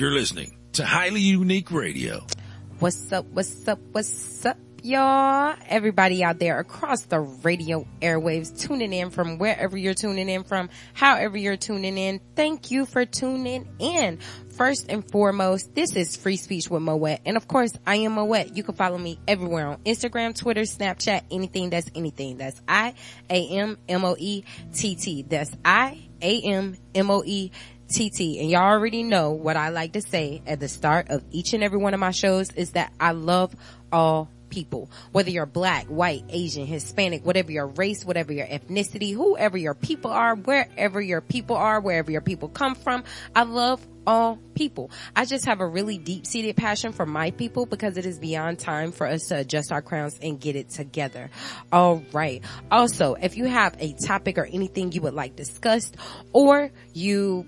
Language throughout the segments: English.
You're listening to Highly Unique Radio. What's up? What's up? What's up? Y'all, everybody out there across the radio airwaves tuning in from wherever you're tuning in from, however you're tuning in. Thank you for tuning in. First and foremost, this is Free Speech with Moet. And of course, I am Moet. You can follow me everywhere on Instagram, Twitter, Snapchat, anything that's anything. That's I-A-M-M-O-E-T-T. That's I-A-M-M-O-E TT and y'all already know what I like to say at the start of each and every one of my shows is that I love all people. Whether you're black, white, Asian, Hispanic, whatever your race, whatever your ethnicity, whoever your people are, wherever your people are, wherever your people come from, I love all people. I just have a really deep seated passion for my people because it is beyond time for us to adjust our crowns and get it together. All right. Also, if you have a topic or anything you would like discussed or you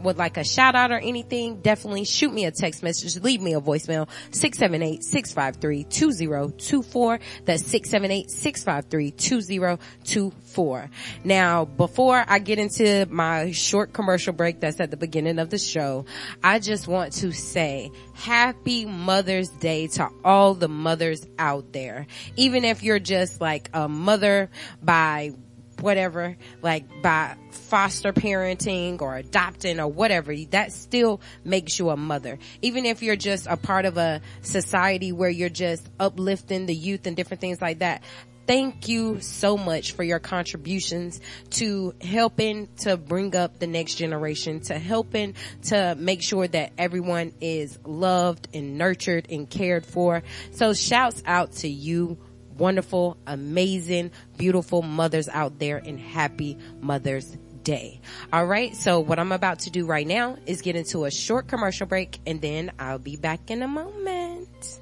would like a shout out or anything, definitely shoot me a text message, leave me a voicemail, 678-653-2024. That's 678-653-2024. Now, before I get into my short commercial break that's at the beginning of the show, I just want to say happy Mother's Day to all the mothers out there. Even if you're just like a mother by whatever, like by foster parenting or adopting or whatever, that still makes you a mother. Even if you're just a part of a society where you're just uplifting the youth and different things like that. Thank you so much for your contributions to helping to bring up the next generation, to helping to make sure that everyone is loved and nurtured and cared for. So shouts out to you wonderful, amazing, beautiful mothers out there and happy Mother's Day. All right. So what I'm about to do right now is get into a short commercial break and then I'll be back in a moment.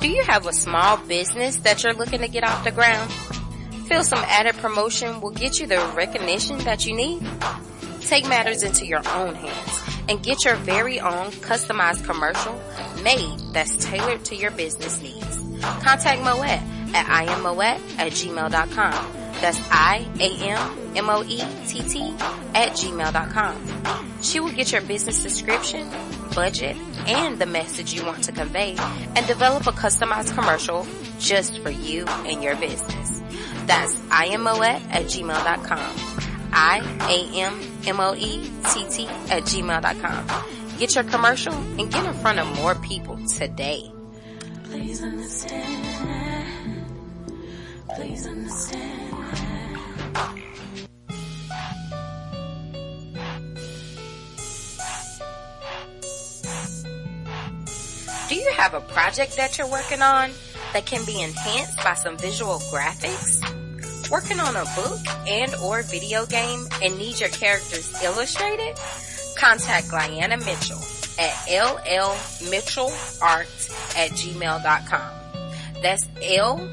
Do you have a small business that you're looking to get off the ground? Feel some added promotion will get you the recognition that you need? Take matters into your own hands and get your very own customized commercial made that's tailored to your business needs. Contact Moet at iammoet at gmail.com. That's I-A-M-M-O-E-T-T at gmail.com. She will get your business description, budget, and the message you want to convey and develop a customized commercial just for you and your business. That's iammoet at gmail.com. I-A-M-M-O-E-T-T at gmail.com. Get your commercial and get in front of more people today. Please understand. Please understand. Do you have a project that you're working on that can be enhanced by some visual graphics? Working on a book and or video game and need your characters illustrated? Contact Guyana Mitchell at llmitchellart at gmail.com. That's L-L-M-I-T-C-H-E-L-L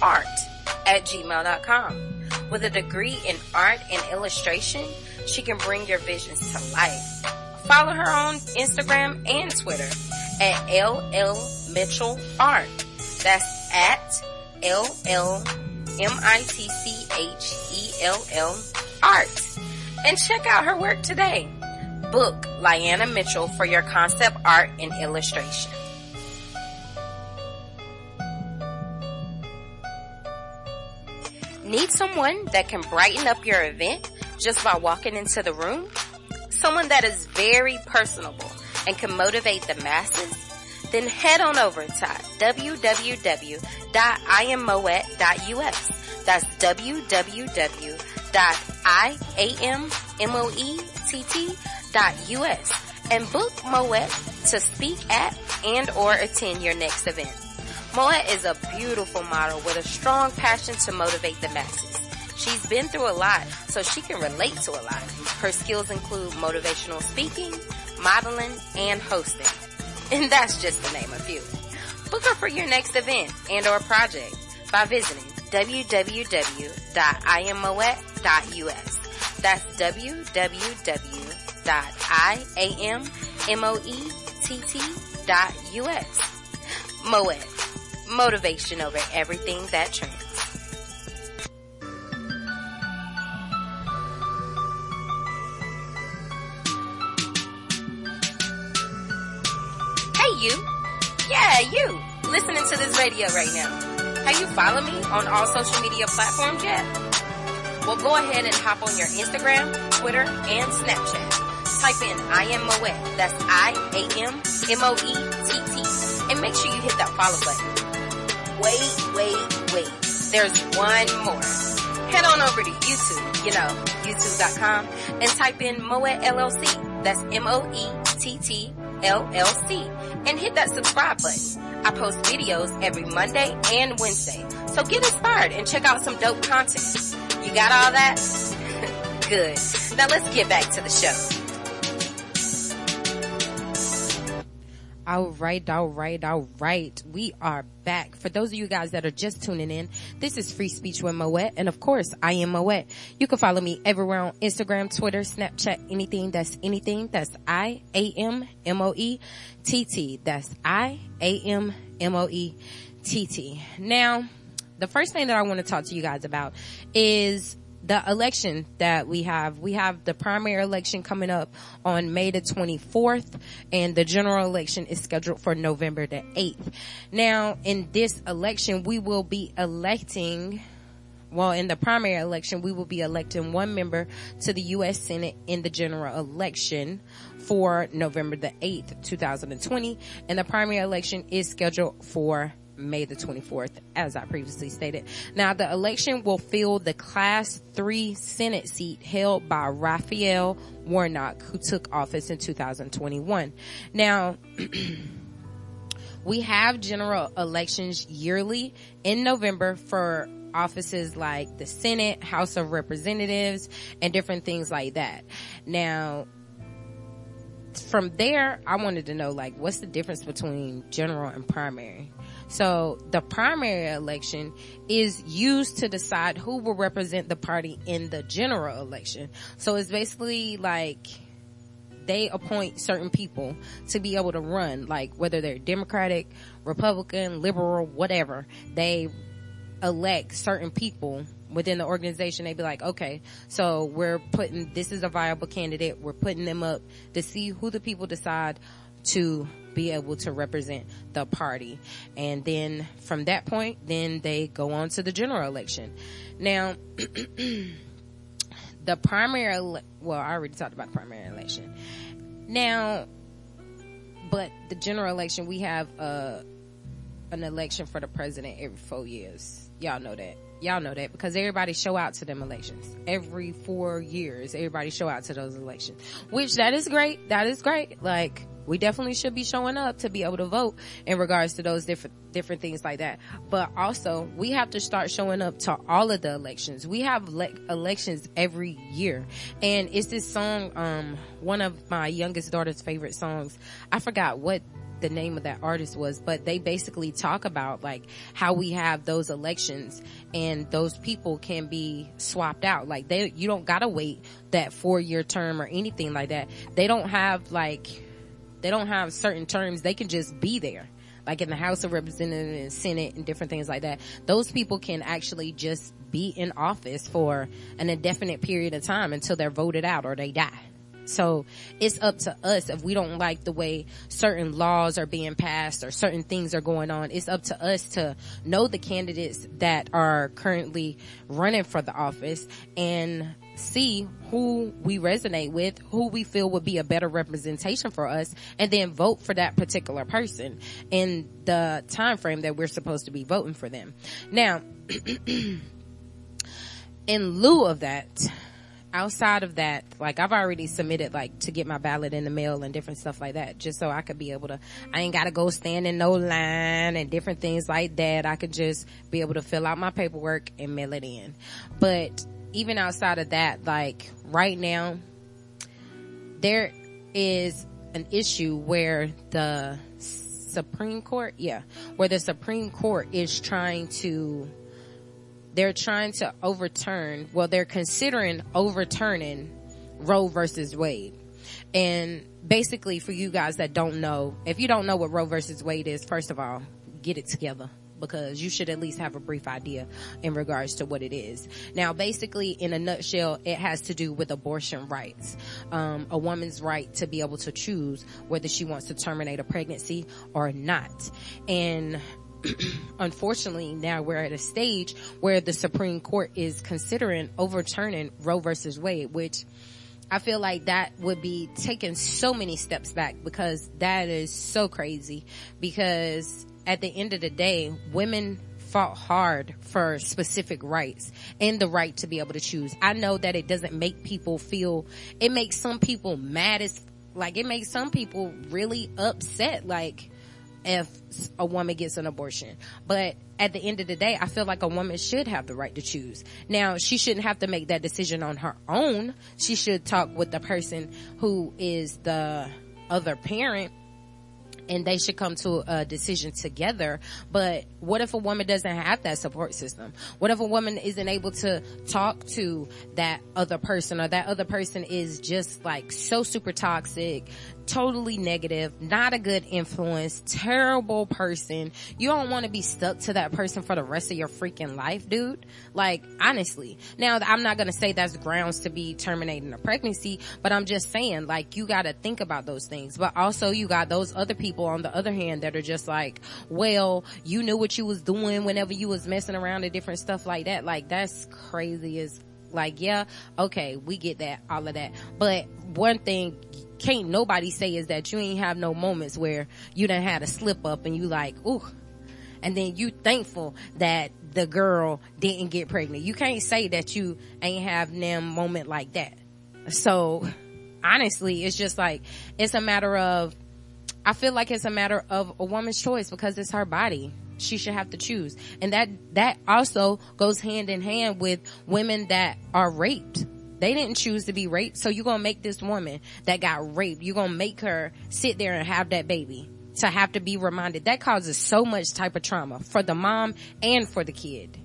art at gmail.com. With a degree in art and illustration, she can bring your visions to life. Follow her on Instagram and Twitter at LL Mitchell Art. That's at L-L-M-I-T-C-H-E-L-L Art. And check out her work today. Book Lyanna Mitchell for your concept art and illustration. Need someone that can brighten up your event just by walking into the room? Someone that is very personable and can motivate the masses? Then head on over to www.iammoet.us. That's www.iammoet.us and book Moet to speak at and or attend your next event. Moet is a beautiful model with a strong passion to motivate the masses. She's been through a lot, so she can relate to a lot. Her skills include motivational speaking, modeling, and hosting. And that's just to name a few. Book her for your next event and or project by visiting www.iammoet.us. That's www.iammoet.us. Moet. motivation over everything that trends. Hey you. Yeah, you. Listening to this radio right now. Have you followed me on all social media platforms yet? Well, go ahead and hop on your Instagram, Twitter, and Snapchat. Type in I am Moet. That's I A M M O E T T. And make sure you hit that follow button. Wait, wait, wait. There's one more. Head on over to YouTube, you know, youtube.com, and type in Moet LLC. That's M-O-E-T-T LLC. And hit that subscribe button. I post videos every Monday and Wednesday. So get inspired and check out some dope content. You got all that? Good. Now let's get back to the show. All right, all right, all right. We are back. For those of you guys that are just tuning in, this is Free Speech with Moet, and of course, I am Moet. You can follow me everywhere on Instagram, Twitter, Snapchat, anything that's anything. That's I A M M O E T T. That's I A M M O E T T. Now, the first thing that I want to talk to you guys about is the election that we have. We have the primary election coming up on May the 24th and the general election is scheduled for November the 8th. Now, in this election, we will be electing well, in the primary election, we will be electing one member to the U.S. Senate in the general election for November the 8th, 2020. And the primary election is scheduled for May the 24th, as I previously stated. Now, the election will fill the Class 3 Senate seat held by Raphael Warnock, who took office in 2021. Now, we have general elections yearly in November for offices like the Senate, House of Representatives, and different things like that. Now, from there, I wanted to know like what's the difference between general and primary. So the primary election is used to decide who will represent the party in the general election. So it's basically like they appoint certain people to be able to run, like whether they're Democratic, Republican, liberal, whatever. They elect certain people within the organization. They'd be like, okay, so we're putting, this is a viable candidate. We're putting them up to see who the people decide to be able to represent the party. And then from that point, then they go on to the general election. Now, the primary, ele- well, I already talked about the primary election. Now, but the general election, we have, uh, an election for the president every four years. Y'all know that. Y'all know that because everybody show out to them elections. Every four years, everybody show out to those elections. Which that is great. That is great. Like, we definitely should be showing up to be able to vote in regards to those different different things like that. But also, we have to start showing up to all of the elections. We have le- elections every year, and it's this song, um, one of my youngest daughter's favorite songs. I forgot what the name of that artist was, but they basically talk about like how we have those elections and those people can be swapped out. Like they, you don't gotta wait that four year term or anything like that. They don't have like, they don't have certain terms. They can just be there. Like in the House of Representatives and Senate and different things like that. Those people can actually just be in office for an indefinite period of time until they're voted out or they die. So it's up to us if we don't like the way certain laws are being passed or certain things are going on. It's up to us to know the candidates that are currently running for the office and see who we resonate with, who we feel would be a better representation for us, and then vote for that particular person in the time frame that we're supposed to be voting for them. Now, in lieu of that, outside of that, like I've already submitted like to get my ballot in the mail and different stuff like that, just so I could be able to, I ain't gotta go stand in no line and different things like that. I could just be able to fill out my paperwork and mail it in. But even outside of that, like right now, there is an issue where the Supreme Court, yeah, where the Supreme Court is trying to they're trying to overturn, well, they're considering overturning Roe versus Wade. And basically for you guys that don't know, if you don't know what Roe versus Wade is, first of all, get it together. Because you should at least have a brief idea in regards to what it is. Now, basically, in a nutshell, it has to do with abortion rights. Um, a woman's right to be able to choose whether she wants to terminate a pregnancy or not. And unfortunately now we're at a stage where the Supreme Court is considering overturning Roe versus Wade, which I feel like that would be taking so many steps back because that is so crazy because at the end of the day, women fought hard for specific rights and the right to be able to choose. I know that it doesn't make people feel, it makes some people mad as, like it makes some people really upset. Like, if a woman gets an abortion. But at the end of the day, I feel like a woman should have the right to choose. Now, she shouldn't have to make that decision on her own. She should talk with the person who is the other parent and they should come to a decision together. But what if a woman doesn't have that support system? What if a woman isn't able to talk to that other person or that other person is just like so super toxic, totally negative, not a good influence, terrible person. You don't want to be stuck to that person for the rest of your freaking life, dude. Like, honestly. Now, I'm not going to say that's grounds to be terminating a pregnancy, but I'm just saying, like, you got to think about those things. But also, you got those other people on the other hand that are just like, well, you knew what you was doing whenever you was messing around and different stuff like that. Like, that's crazy as like, yeah, okay, we get that, all of that. But one thing can't nobody say is that you ain't have no moments where you done had a slip up and you like, ooh, and then you thankful that the girl didn't get pregnant. You can't say that you ain't have them moment like that. So honestly, it's just like, it's a matter of, I feel like it's a matter of a woman's choice because it's her body. She should have to choose. And that, that also goes hand in hand with women that are raped they didn't choose to be raped. So you're going to make this woman that got raped, you're going to make her sit there and have that baby to have to be reminded. That causes so much type of trauma for the mom and for the kid.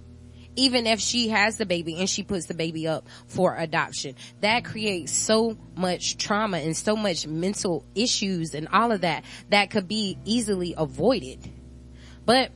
Even if she has the baby and she puts the baby up for adoption, that creates so much trauma and so much mental issues and all of that that could be easily avoided. But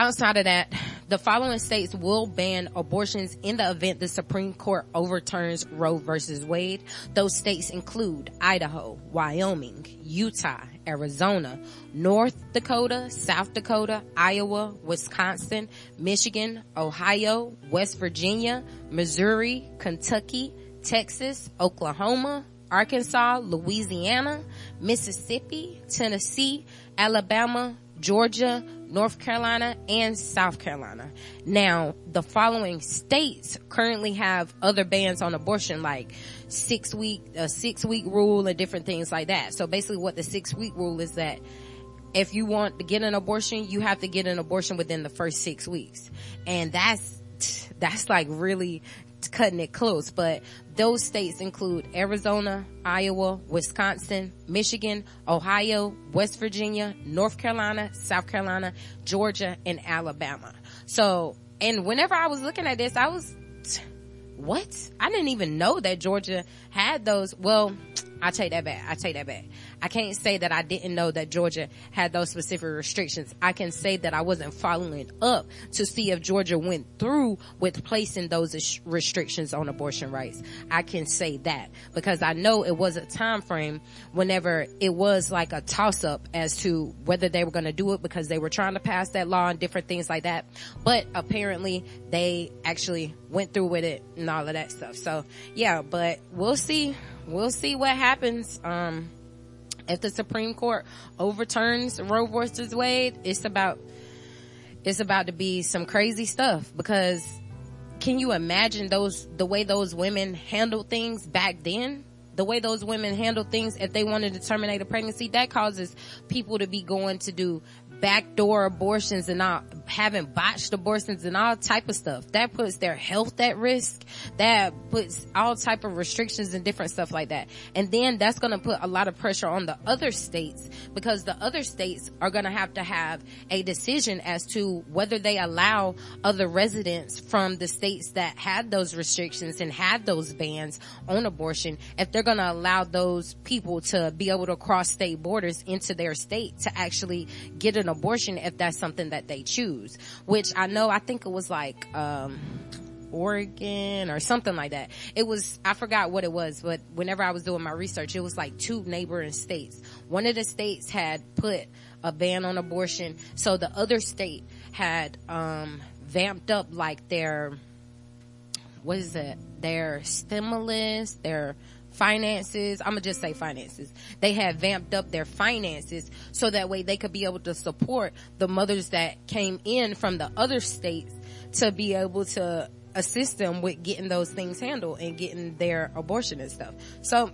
outside of that, the following states will ban abortions in the event the Supreme Court overturns Roe versus Wade. Those states include Idaho, Wyoming, Utah, Arizona, North Dakota, South Dakota, Iowa, Wisconsin, Michigan, Ohio, West Virginia, Missouri, Kentucky, Texas, Oklahoma, Arkansas, Louisiana, Mississippi, Tennessee, Alabama, Georgia, North Carolina, and South Carolina. Now, the following states currently have other bans on abortion, like six week, a six week rule and different things like that. So basically what the six week rule is that if you want to get an abortion, you have to get an abortion within the first six weeks. And that's, that's like really cutting it close, but those states include Arizona, Iowa, Wisconsin, Michigan, Ohio, West Virginia, North Carolina, South Carolina, Georgia, and Alabama. So, and whenever I was looking at this, I was, what? I didn't even know that Georgia had those. Well, I take that back. I take that back. I can't say that I didn't know that Georgia had those specific restrictions. I can say that I wasn't following up to see if Georgia went through with placing those restrictions on abortion rights. I can say that because I know it was a time frame whenever it was like a toss up as to whether they were going to do it because they were trying to pass that law and different things like that. But apparently they actually went through with it and all of that stuff. So yeah, but we'll see. We'll see what happens. Um, if the Supreme Court overturns Roe versus Wade, it's about, it's about to be some crazy stuff because can you imagine those, the way those women handled things back then? The way those women handled things if they wanted to terminate a pregnancy, that causes people to be going to do backdoor abortions and all, having botched abortions and all type of stuff. That puts their health at risk. That puts all type of restrictions and different stuff like that. And then that's going to put a lot of pressure on the other states because the other states are going to have to have a decision as to whether they allow other residents from the states that had those restrictions and had those bans on abortion, if they're going to allow those people to be able to cross state borders into their state to actually get an abortion if that's something that they choose. Which I know, I think it was like, um, Oregon or something like that. It was, I forgot what it was, but whenever I was doing my research, it was like two neighboring states. One of the states had put a ban on abortion, so the other state had, um, vamped up like their, what is it? Their stimulus, their finances. I'm gonna just say finances. They had vamped up their finances so that way they could be able to support the mothers that came in from the other states to be able to assist them with getting those things handled and getting their abortion and stuff. So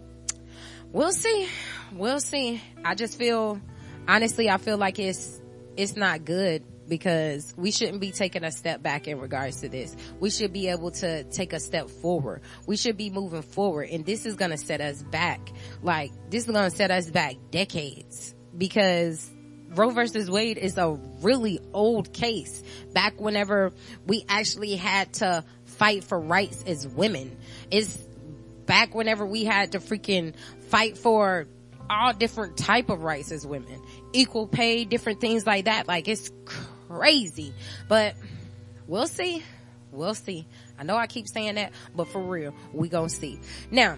we'll see. We'll see. I just feel, honestly, I feel like it's, it's not good because we shouldn't be taking a step back in regards to this. We should be able to take a step forward. We should be moving forward and this is going to set us back. Like this is going to set us back decades because Roe versus Wade is a really old case back whenever we actually had to fight for rights as women. It's back whenever we had to freaking fight for all different type of rights as women. Equal pay, different things like that. Like it's crazy, but we'll see. We'll see. I know I keep saying that, but for real, we gonna see. Now,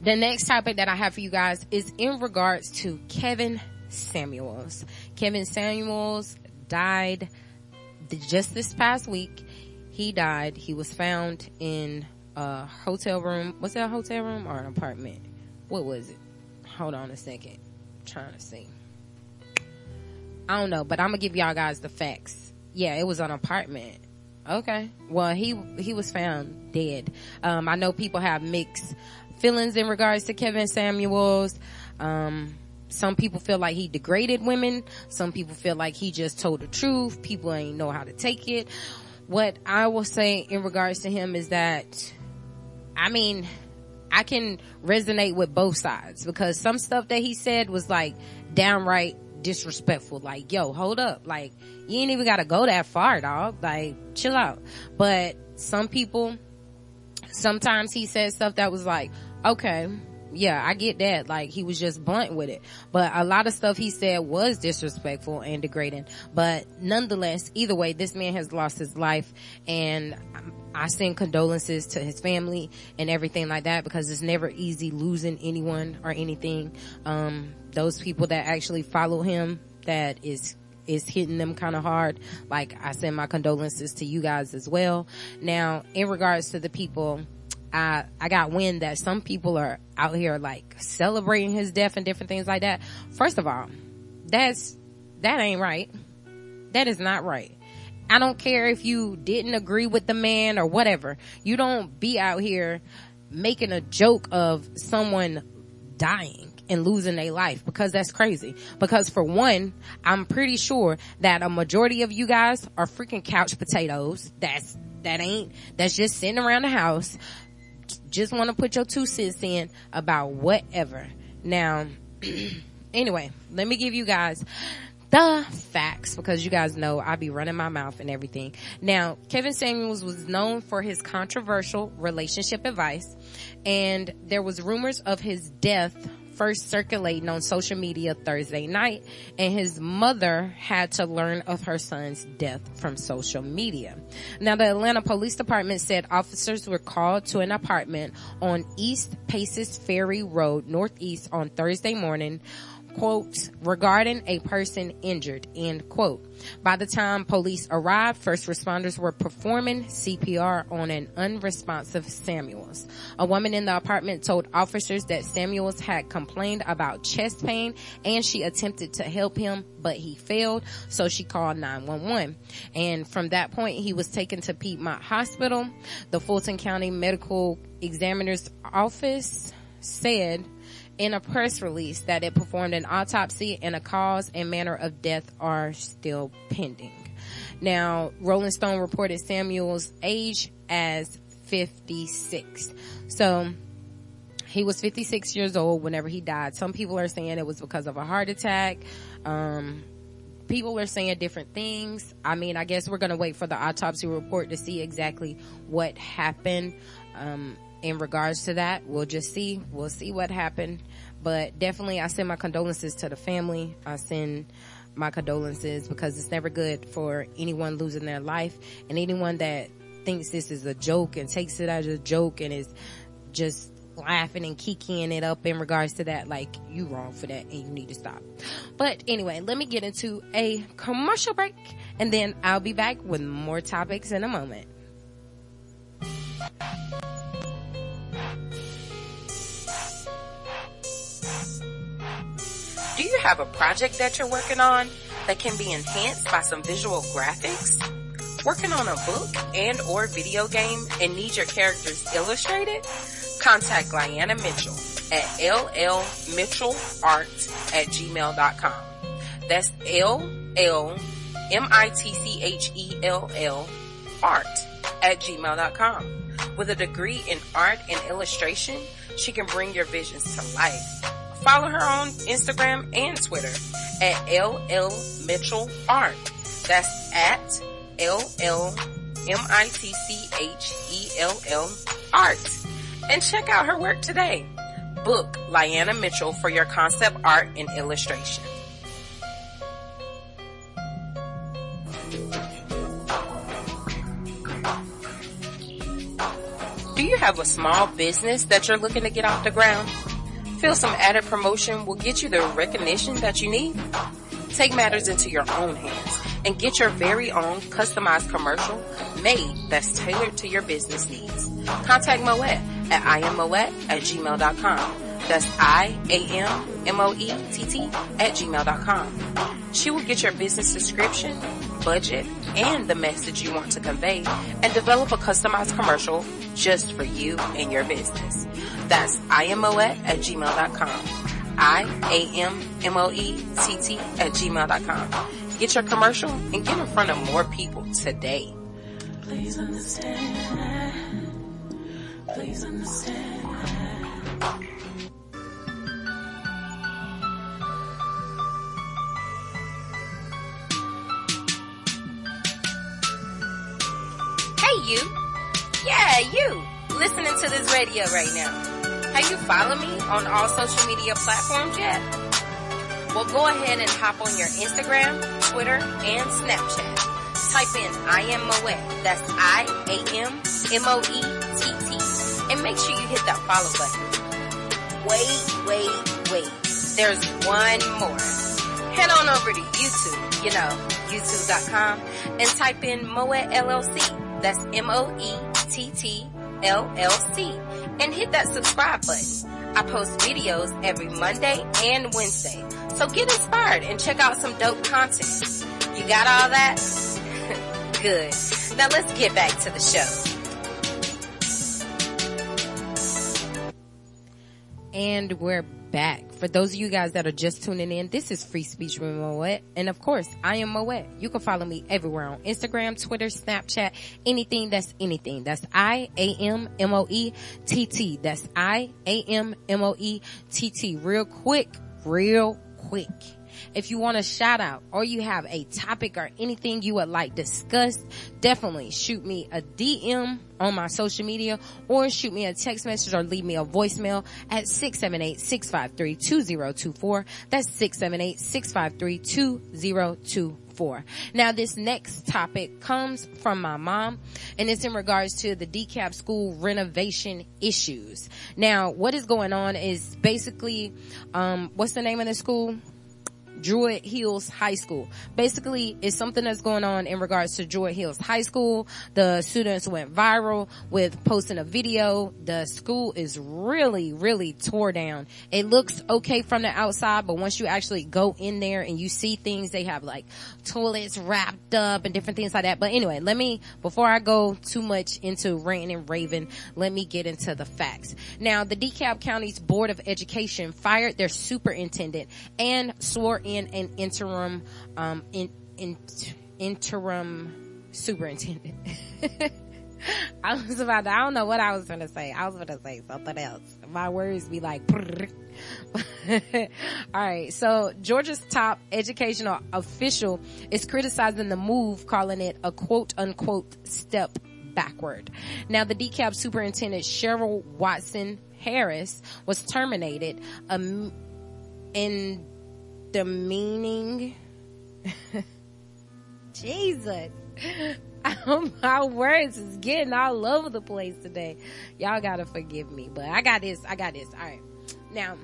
the next topic that I have for you guys is in regards to Kevin Samuels. Kevin Samuels died just this past week. He died. He was found in a hotel room. Was it a hotel room or an apartment? What was it? Hold on a second. I'm trying to see. I don't know, but I'm gonna give y'all guys the facts. Yeah, it was an apartment. Okay. Well, he, he was found dead. Um, I know people have mixed feelings in regards to Kevin Samuels. Um, some people feel like he degraded women. Some people feel like he just told the truth. People ain't know how to take it. What I will say in regards to him is that, I mean, I can resonate with both sides because some stuff that he said was like downright disrespectful. Like, yo, hold up. Like, you ain't even gotta go that far, dog. Like, chill out. But some people, sometimes he said stuff that was like, okay, yeah, I get that. Like he was just blunt with it. But a lot of stuff he said was disrespectful and degrading. But nonetheless, either way, this man has lost his life and I send condolences to his family and everything like that because it's never easy losing anyone or anything. Um, those people that actually follow him that is is hitting them kind of hard. Like I send my condolences to you guys as well. Now, in regards to the people I, I got wind that some people are out here like celebrating his death and different things like that. First of all, that's, that ain't right. That is not right. I don't care if you didn't agree with the man or whatever. You don't be out here making a joke of someone dying and losing their life because that's crazy. Because for one, I'm pretty sure that a majority of you guys are freaking couch potatoes. That's, that ain't, that's just sitting around the house just want to put your two cents in about whatever. Now, anyway, let me give you guys the facts because you guys know I be running my mouth and everything. Now, Kevin Samuels was known for his controversial relationship advice and there was rumors of his death first circulating on social media Thursday night and his mother had to learn of her son's death from social media. Now the Atlanta Police Department said officers were called to an apartment on East Paces Ferry Road Northeast on Thursday morning quote, regarding a person injured, end quote. By the time police arrived, first responders were performing CPR on an unresponsive Samuels. A woman in the apartment told officers that Samuels had complained about chest pain and she attempted to help him, but he failed, so she called 911. And from that point, he was taken to Piedmont Hospital. The Fulton County Medical Examiner's Office said in a press release that it performed an autopsy and a cause and manner of death are still pending. Now, Rolling Stone reported Samuel's age as 56. So, he was 56 years old whenever he died. Some people are saying it was because of a heart attack. Um, people are saying different things. I mean, I guess we're going to wait for the autopsy report to see exactly what happened. Um, in regards to that. We'll just see. We'll see what happened. But definitely I send my condolences to the family. I send my condolences because it's never good for anyone losing their life and anyone that thinks this is a joke and takes it as a joke and is just laughing and kikiing it up in regards to that, like you wrong for that and you need to stop. But anyway, let me get into a commercial break and then I'll be back with more topics in a moment. Have a project that you're working on that can be enhanced by some visual graphics? Working on a book and or video game and need your characters illustrated? Contact Guyana Mitchell at llmitchellart at gmail.com. That's L-L-M-I-T-C-H-E-L-L art at gmail.com. With a degree in art and illustration, she can bring your visions to life. Follow her on Instagram and Twitter at LL Mitchell Art. That's at LL M-I-T-C-H-E-L-L Art. And check out her work today. Book Lyanna Mitchell for your concept art and illustration. Do you have a small business that you're looking to get off the ground? Feel some added promotion will get you the recognition that you need? Take matters into your own hands and get your very own customized commercial made that's tailored to your business needs. Contact Moet at iammoet at gmail.com. That's I-A-M-M-O-E-T-T at gmail.com. She will get your business description, budget, and the message you want to convey and develop a customized commercial just for you and your business. That's iammoet at gmail.com. I-A-M-M-O-E-T-T at gmail.com. Get your commercial and get in front of more people today. Please understand. Please understand. Hey you. Yeah, you. Listening to this radio right now. Have you followed me on all social media platforms yet? Well, go ahead and hop on your Instagram, Twitter, and Snapchat. Type in I am Moet. That's I A M M O E T T. And make sure you hit that follow button. Wait, wait, wait. There's one more. Head on over to YouTube, you know, youtube.com, and type in Moet LLC. That's M-O-E-T-T LLC. And hit that subscribe button. I post videos every Monday and Wednesday. So get inspired and check out some dope content. You got all that? Good. Now let's get back to the show. And we're back. For those of you guys that are just tuning in, this is Free Speech with Moet. And of course, I am Moet. You can follow me everywhere on Instagram, Twitter, Snapchat, anything that's anything. That's I-A-M-M-O-E-T-T. That's I-A-M-M-O-E-T-T. Real quick, real quick. If you want a shout out or you have a topic or anything you would like discussed, definitely shoot me a DM on my social media or shoot me a text message or leave me a voicemail at 678-653-2024. That's 678-653-2024. Now this next topic comes from my mom and it's in regards to the DeKalb school renovation issues. Now what is going on is basically, um, what's the name of the school? Druid Hills High School. Basically, it's something that's going on in regards to Druid Hills High School. The students went viral with posting a video. The school is really, really tore down. It looks okay from the outside, but once you actually go in there and you see things, they have like toilets wrapped up and different things like that. But anyway, let me, before I go too much into ranting and raving, let me get into the facts. Now, the DeKalb County's Board of Education fired their superintendent and swore in an interim, um, in, in, interim superintendent. I was about to, I don't know what I was going to say. I was going to say something else. My words be like, all right. So Georgia's top educational official is criticizing the move, calling it a quote unquote step backward. Now the DeKalb superintendent Cheryl Watson Harris was terminated um, in the meaning Jesus. Um, my words is getting all over the place today. Y'all gotta forgive me, but I got this. I got this. All right. Now,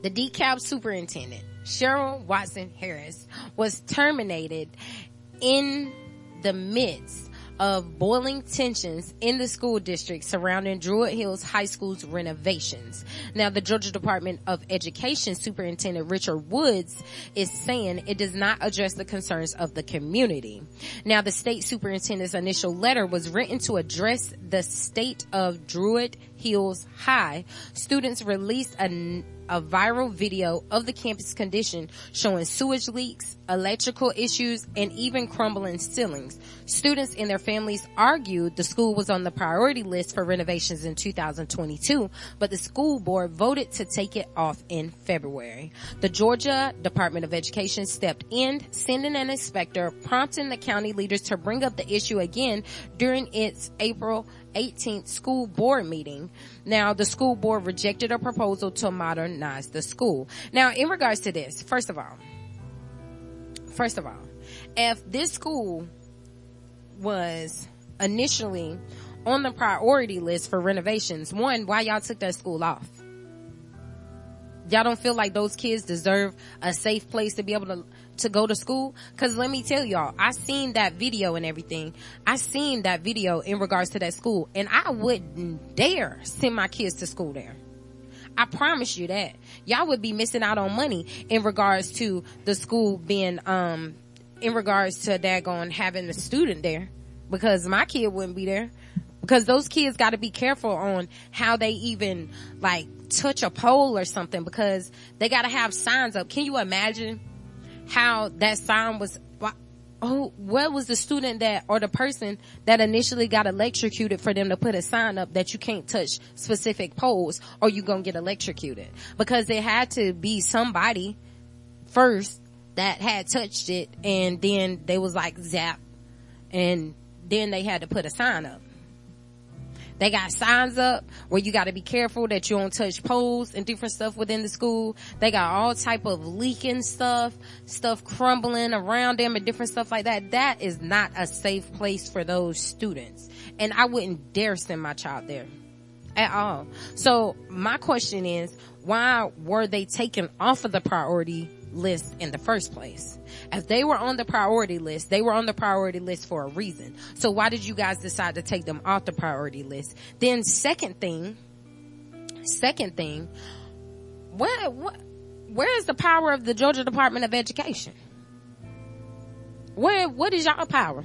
the DeKalb superintendent, Cheryl Watson Harris, was terminated in the midst of boiling tensions in the school district surrounding Druid Hills High School's renovations. Now, the Georgia Department of Education Superintendent Richard Woods is saying it does not address the concerns of the community. Now, the state superintendent's initial letter was written to address the state of Druid Hills High. Students released a a viral video of the campus condition showing sewage leaks, electrical issues, and even crumbling ceilings. Students and their families argued the school was on the priority list for renovations in 2022, but the school board voted to take it off in February. The Georgia Department of Education stepped in, sending an inspector, prompting the county leaders to bring up the issue again during its April 18th school board meeting. Now, the school board rejected a proposal to modernize the school. Now, in regards to this, first of all, first of all, if this school was initially on the priority list for renovations, one, why y'all took that school off? Y'all don't feel like those kids deserve a safe place to be able to to go to school? Cause let me tell y'all, I seen that video and everything. I seen that video in regards to that school and I wouldn't dare send my kids to school there. I promise you that. Y'all would be missing out on money in regards to the school being, um, in regards to daggone having the student there because my kid wouldn't be there because those kids got to be careful on how they even like touch a pole or something because they got to have signs up. Can you imagine how that sign was oh, what was the student that or the person that initially got electrocuted for them to put a sign up that you can't touch specific poles or you gonna get electrocuted? Because it had to be somebody first that had touched it and then they was like zap and then they had to put a sign up. They got signs up where you got to be careful that you don't touch poles and different stuff within the school. They got all type of leaking stuff, stuff crumbling around them and different stuff like that. That is not a safe place for those students. And I wouldn't dare send my child there at all. So my question is, why were they taken off of the priority list in the first place. If they were on the priority list, they were on the priority list for a reason. So why did you guys decide to take them off the priority list? Then second thing, second thing, where, what, where is the power of the Georgia Department of Education? Where, what is y'all power?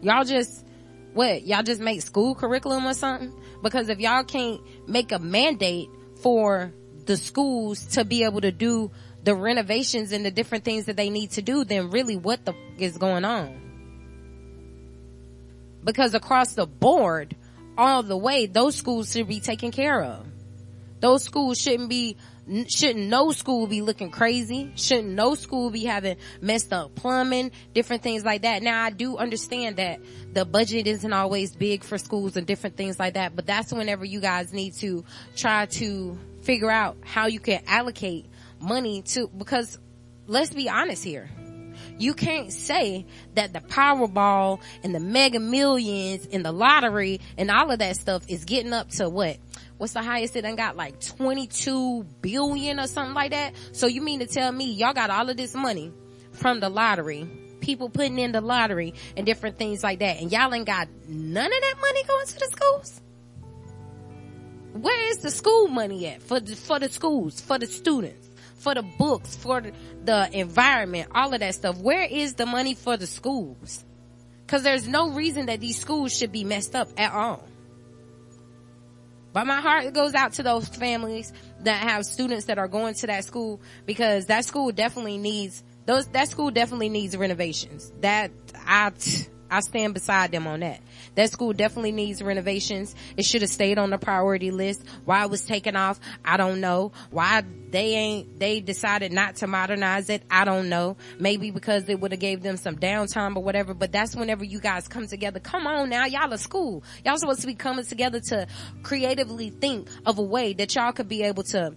Y'all just, what, y'all just make school curriculum or something? Because if y'all can't make a mandate for the schools to be able to do the renovations and the different things that they need to do, then really what the is going on? Because across the board, all the way, those schools should be taken care of. Those schools shouldn't be, shouldn't no school be looking crazy. Shouldn't no school be having messed up plumbing, different things like that. Now I do understand that the budget isn't always big for schools and different things like that, but that's whenever you guys need to try to figure out how you can allocate money to, because let's be honest here. You can't say that the Powerball and the Mega Millions and the lottery and all of that stuff is getting up to what? What's the highest it done got? Like 22 billion or something like that. So you mean to tell me y'all got all of this money from the lottery, people putting in the lottery and different things like that, and y'all ain't got none of that money going to the schools? Where is the school money at for the, for the schools, for the students? For the books, for the environment, all of that stuff. Where is the money for the schools? Cause there's no reason that these schools should be messed up at all. But my heart goes out to those families that have students that are going to that school because that school definitely needs those, that school definitely needs renovations. That I, I stand beside them on that. That school definitely needs renovations. It should have stayed on the priority list. Why it was taken off, I don't know. Why they ain't, they decided not to modernize it, I don't know. Maybe because it would have gave them some downtime or whatever, but that's whenever you guys come together. Come on now, y'all are school. Y'all supposed to be coming together to creatively think of a way that y'all could be able to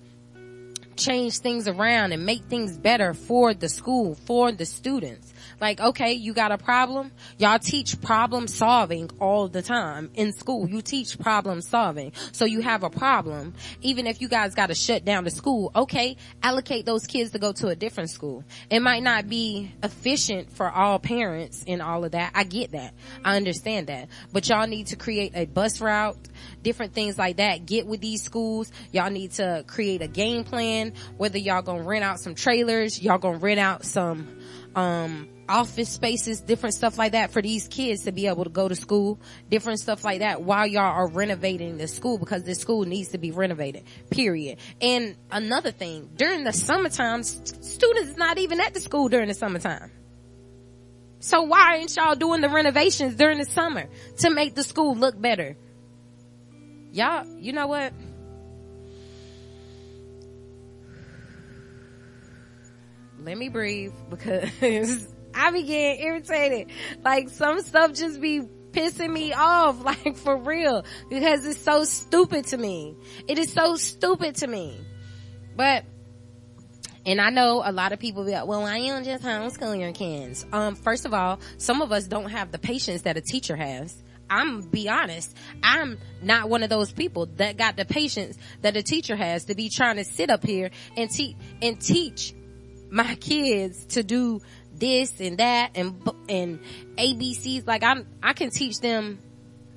change things around and make things better for the school, for the students. Like, okay, you got a problem? Y'all teach problem solving all the time in school. You teach problem solving. So you have a problem. Even if you guys got to shut down the school, okay, allocate those kids to go to a different school. It might not be efficient for all parents and all of that. I get that. I understand that. But y'all need to create a bus route, different things like that. Get with these schools. Y'all need to create a game plan, whether y'all gonna rent out some trailers, y'all gonna rent out some, um, office spaces, different stuff like that for these kids to be able to go to school, different stuff like that while y'all are renovating the school because this school needs to be renovated, period. And another thing, during the summertime, st- students not even at the school during the summertime. So why aren't y'all doing the renovations during the summer to make the school look better? Y'all, you know what? Let me breathe because I be getting irritated. Like some stuff just be pissing me off, like for real, because it's so stupid to me. It is so stupid to me. But, and I know a lot of people be like, well, you don't just homeschool your kids? Um, first of all, some of us don't have the patience that a teacher has. I'm be honest. I'm not one of those people that got the patience that a teacher has to be trying to sit up here and teach and teach my kids to do this and that and and ABCs. Like I'm, I can teach them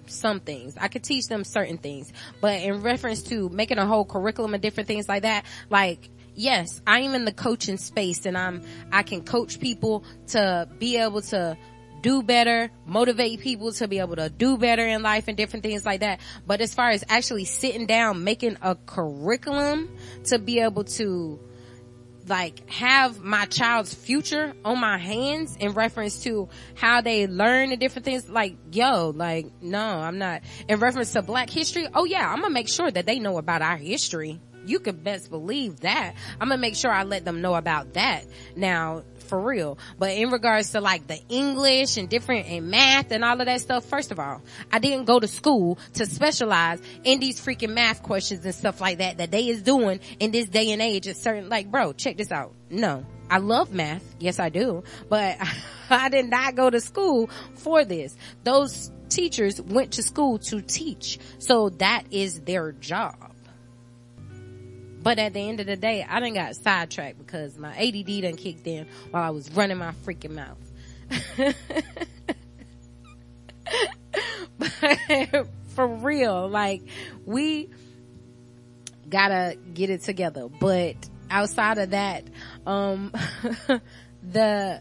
some things. I could teach them certain things, but in reference to making a whole curriculum and different things like that, like yes, I am in the coaching space and I'm, I can coach people to be able to do better, motivate people to be able to do better in life and different things like that. But as far as actually sitting down, making a curriculum to be able to like have my child's future on my hands in reference to how they learn and different things. Like yo like no i'm not. In reference to black history oh yeah i'm gonna make sure that they know about our history. You could best believe that. I'm gonna make sure i let them know about that. Now for real. But in regards to like the English and different and math and all of that stuff, first of all, I didn't go to school to specialize in these freaking math questions and stuff like that that they is doing in this day and age. It's certain like, bro, check this out. No. I love math. Yes, I do. But I did not go to school for this. Those teachers went to school to teach. So that is their job. But at the end of the day, I didn't got sidetracked because my ADD done kicked in while I was running my freaking mouth. but for real, like we gotta get it together. But outside of that, um, the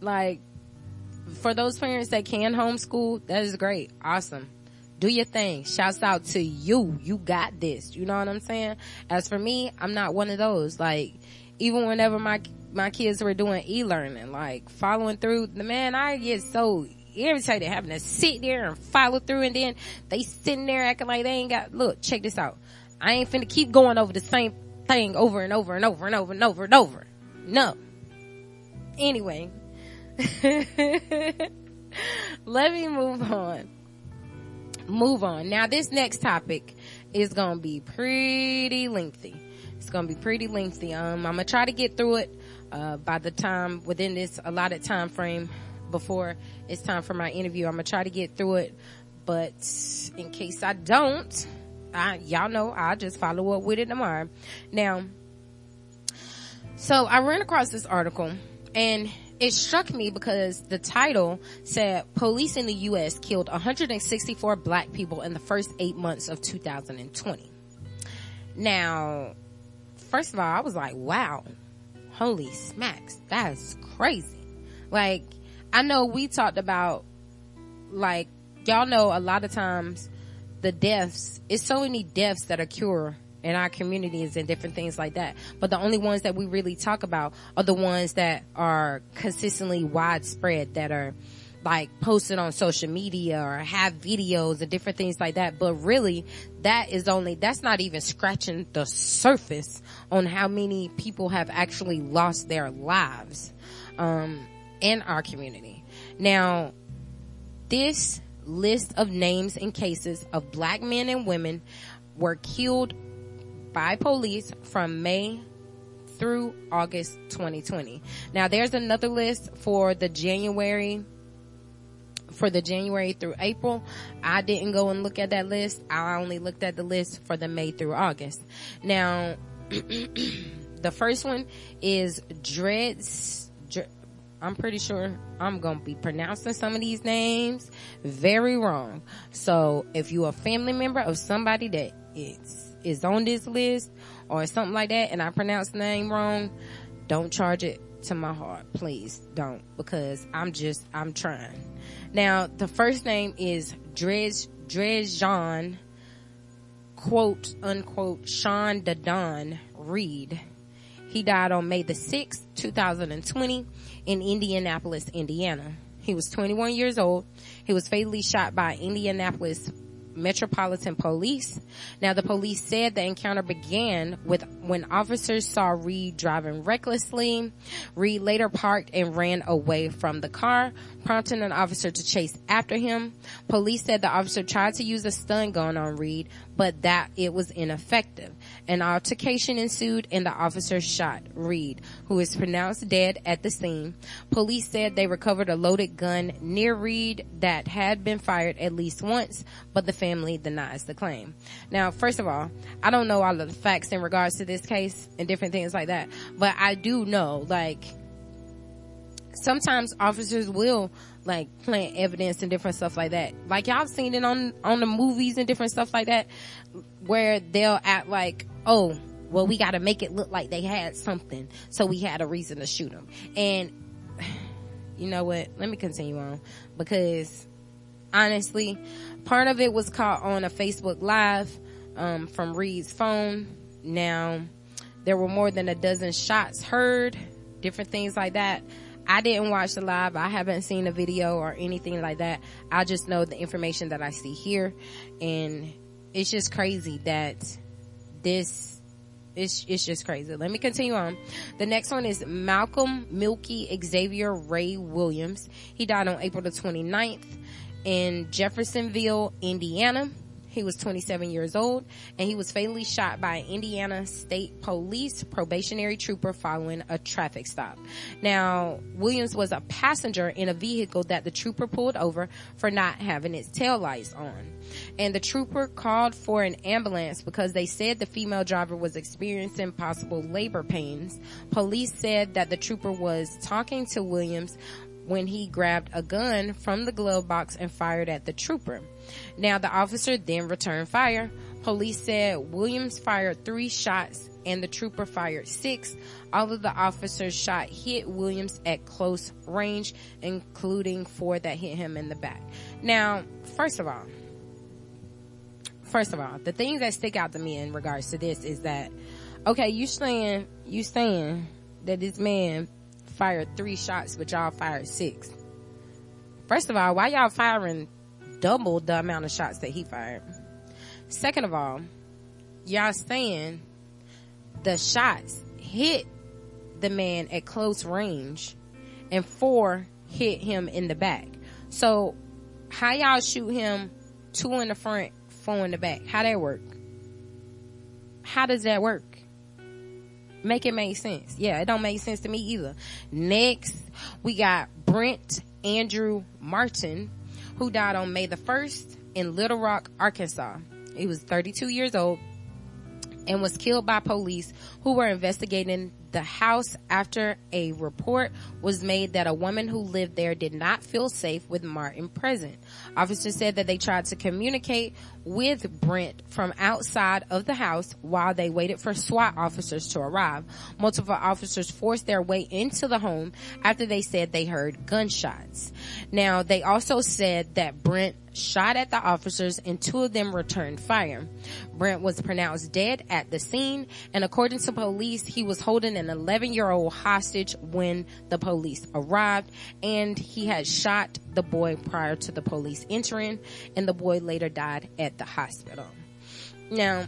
like for those parents that can homeschool, that is great. Awesome do your thing. Shouts out to you. You got this. You know what I'm saying? As for me, I'm not one of those. Like, even whenever my, my kids were doing e-learning, like following through, the man, I get so irritated having to sit there and follow through and then they sitting there acting like they ain't got, look, check this out. I ain't finna keep going over the same thing over and over and over and over and over and over. No. Anyway. Let me move on move on. Now this next topic is to be pretty lengthy. It's to be pretty lengthy. Um, I'm to try to get through it, uh, by the time within this allotted time frame before it's time for my interview. I'm to try to get through it, but in case I don't, I, y'all know I'll just follow up with it tomorrow. Now, so I ran across this article and it struck me because the title said police in the U.S. killed 164 black people in the first eight months of 2020. Now, first of all, I was like, wow, holy smacks, that's crazy. Like, I know we talked about, like, y'all know a lot of times the deaths, it's so many deaths that occur in our communities and different things like that. But the only ones that we really talk about are the ones that are consistently widespread that are like posted on social media or have videos and different things like that. But really that is only, that's not even scratching the surface on how many people have actually lost their lives, um, in our community. Now, this list of names and cases of black men and women were killed by police from May through August 2020. Now there's another list for the January for the January through April. I didn't go and look at that list. I only looked at the list for the May through August. Now, the first one is Dreads. Dre- I'm pretty sure I'm gonna be pronouncing some of these names very wrong. So if you're a family member of somebody that is, is on this list or something like that and I pronounce the name wrong, don't charge it to my heart. Please don't because I'm just, I'm trying. Now, the first name is Drej, Drejan, quote unquote, Sean Dadon Reed. He died on May the 6th, 2020 in Indianapolis, Indiana. He was 21 years old. He was fatally shot by Indianapolis Metropolitan Police. Now the police said the encounter began with when officers saw Reed driving recklessly. Reed later parked and ran away from the car, prompting an officer to chase after him. Police said the officer tried to use a stun gun on Reed, but that it was ineffective. An altercation ensued and the officer shot Reed, who is pronounced dead at the scene. Police said they recovered a loaded gun near Reed that had been fired at least once, but the family denies the claim. Now, first of all, I don't know all of the facts in regards to this case and different things like that, but I do know, like, sometimes officers will like plant evidence and different stuff like that. Like y'all seen it on on the movies and different stuff like that, where they'll act like, oh, well, we got to make it look like they had something, so we had a reason to shoot them. And you know what? Let me continue on because honestly, part of it was caught on a Facebook Live um, from Reed's phone. Now, there were more than a dozen shots heard, different things like that. I didn't watch the live. I haven't seen a video or anything like that. I just know the information that I see here. And it's just crazy that this, it's, it's just crazy. Let me continue on. The next one is Malcolm Milky Xavier Ray Williams. He died on April the 29th in Jeffersonville, Indiana. He was 27 years old and he was fatally shot by an Indiana State Police probationary trooper following a traffic stop. Now, Williams was a passenger in a vehicle that the trooper pulled over for not having its tail lights on. And the trooper called for an ambulance because they said the female driver was experiencing possible labor pains. Police said that the trooper was talking to Williams when he grabbed a gun from the glove box and fired at the trooper. Now the officer then returned fire. Police said Williams fired three shots and the trooper fired six. All of the officers shot hit Williams at close range, including four that hit him in the back. Now, first of all, first of all, the things that stick out to me in regards to this is that, okay, you saying, you saying that this man fired three shots, but y'all fired six. First of all, why y'all firing double the amount of shots that he fired? Second of all, y'all saying the shots hit the man at close range and four hit him in the back. So how y'all shoot him two in the front, four in the back? How that work? How does that work? Make it make sense. Yeah, it don't make sense to me either. Next, we got Brent Andrew Martin, who died on May the 1st in Little Rock, Arkansas. He was 32 years old and was killed by police who were investigating the house after a report was made that a woman who lived there did not feel safe with Martin present. Officers said that they tried to communicate with Brent from outside of the house while they waited for SWAT officers to arrive. Multiple officers forced their way into the home after they said they heard gunshots. Now, they also said that Brent shot at the officers and two of them returned fire. Brent was pronounced dead at the scene and according to police, he was holding an 11 year old hostage when the police arrived and he had shot the boy prior to the police entering and the boy later died at the hospital. Now,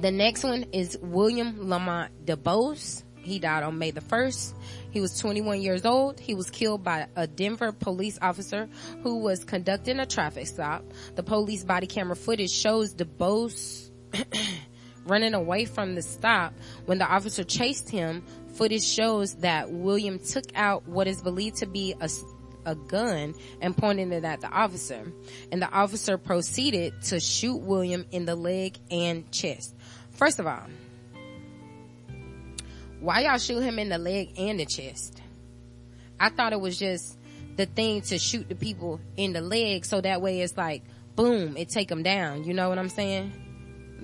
the next one is William Lamont DeBose. He died on May the 1st. He was 21 years old. He was killed by a Denver police officer who was conducting a traffic stop. The police body camera footage shows DeBose running away from the stop when the officer chased him. Footage shows that William took out what is believed to be a, a gun and pointed it at the officer. And the officer proceeded to shoot William in the leg and chest. First of all, why y'all shoot him in the leg and the chest? I thought it was just the thing to shoot the people in the leg so that way it's like, boom, it take them down. You know what I'm saying?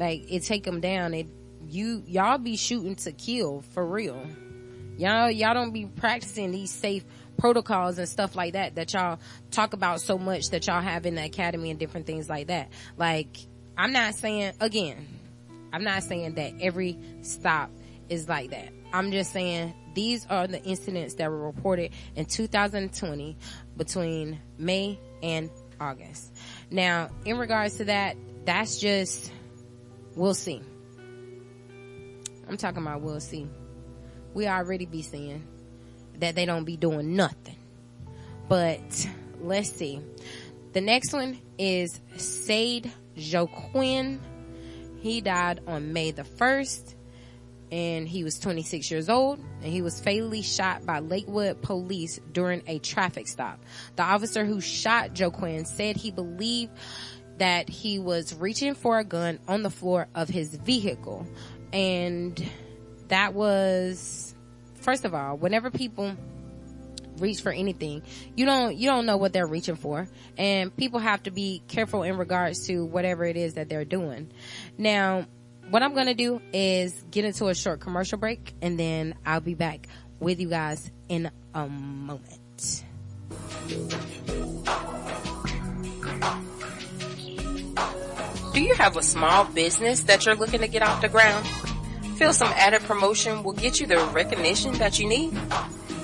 Like, it take them down. It, you, y'all be shooting to kill for real. Y'all, y'all don't be practicing these safe protocols and stuff like that that y'all talk about so much that y'all have in the academy and different things like that. Like, I'm not saying, again, I'm not saying that every stop is like that. I'm just saying these are the incidents that were reported in 2020 between May and August. Now, in regards to that, that's just, we'll see. I'm talking about we'll see. We already be seeing that they don't be doing nothing. But let's see. The next one is Sade Joquin. He died on May the 1st and he was 26 years old and he was fatally shot by Lakewood police during a traffic stop. The officer who shot Joquin said he believed that he was reaching for a gun on the floor of his vehicle. And that was first of all whenever people reach for anything you don't you don't know what they're reaching for. And people have to be careful in regards to whatever it is that they're doing. Now what I'm going to do is get into a short commercial break and then I'll be back with you guys in a moment. Do you have a small business that you're looking to get off the ground? Feel some added promotion will get you the recognition that you need?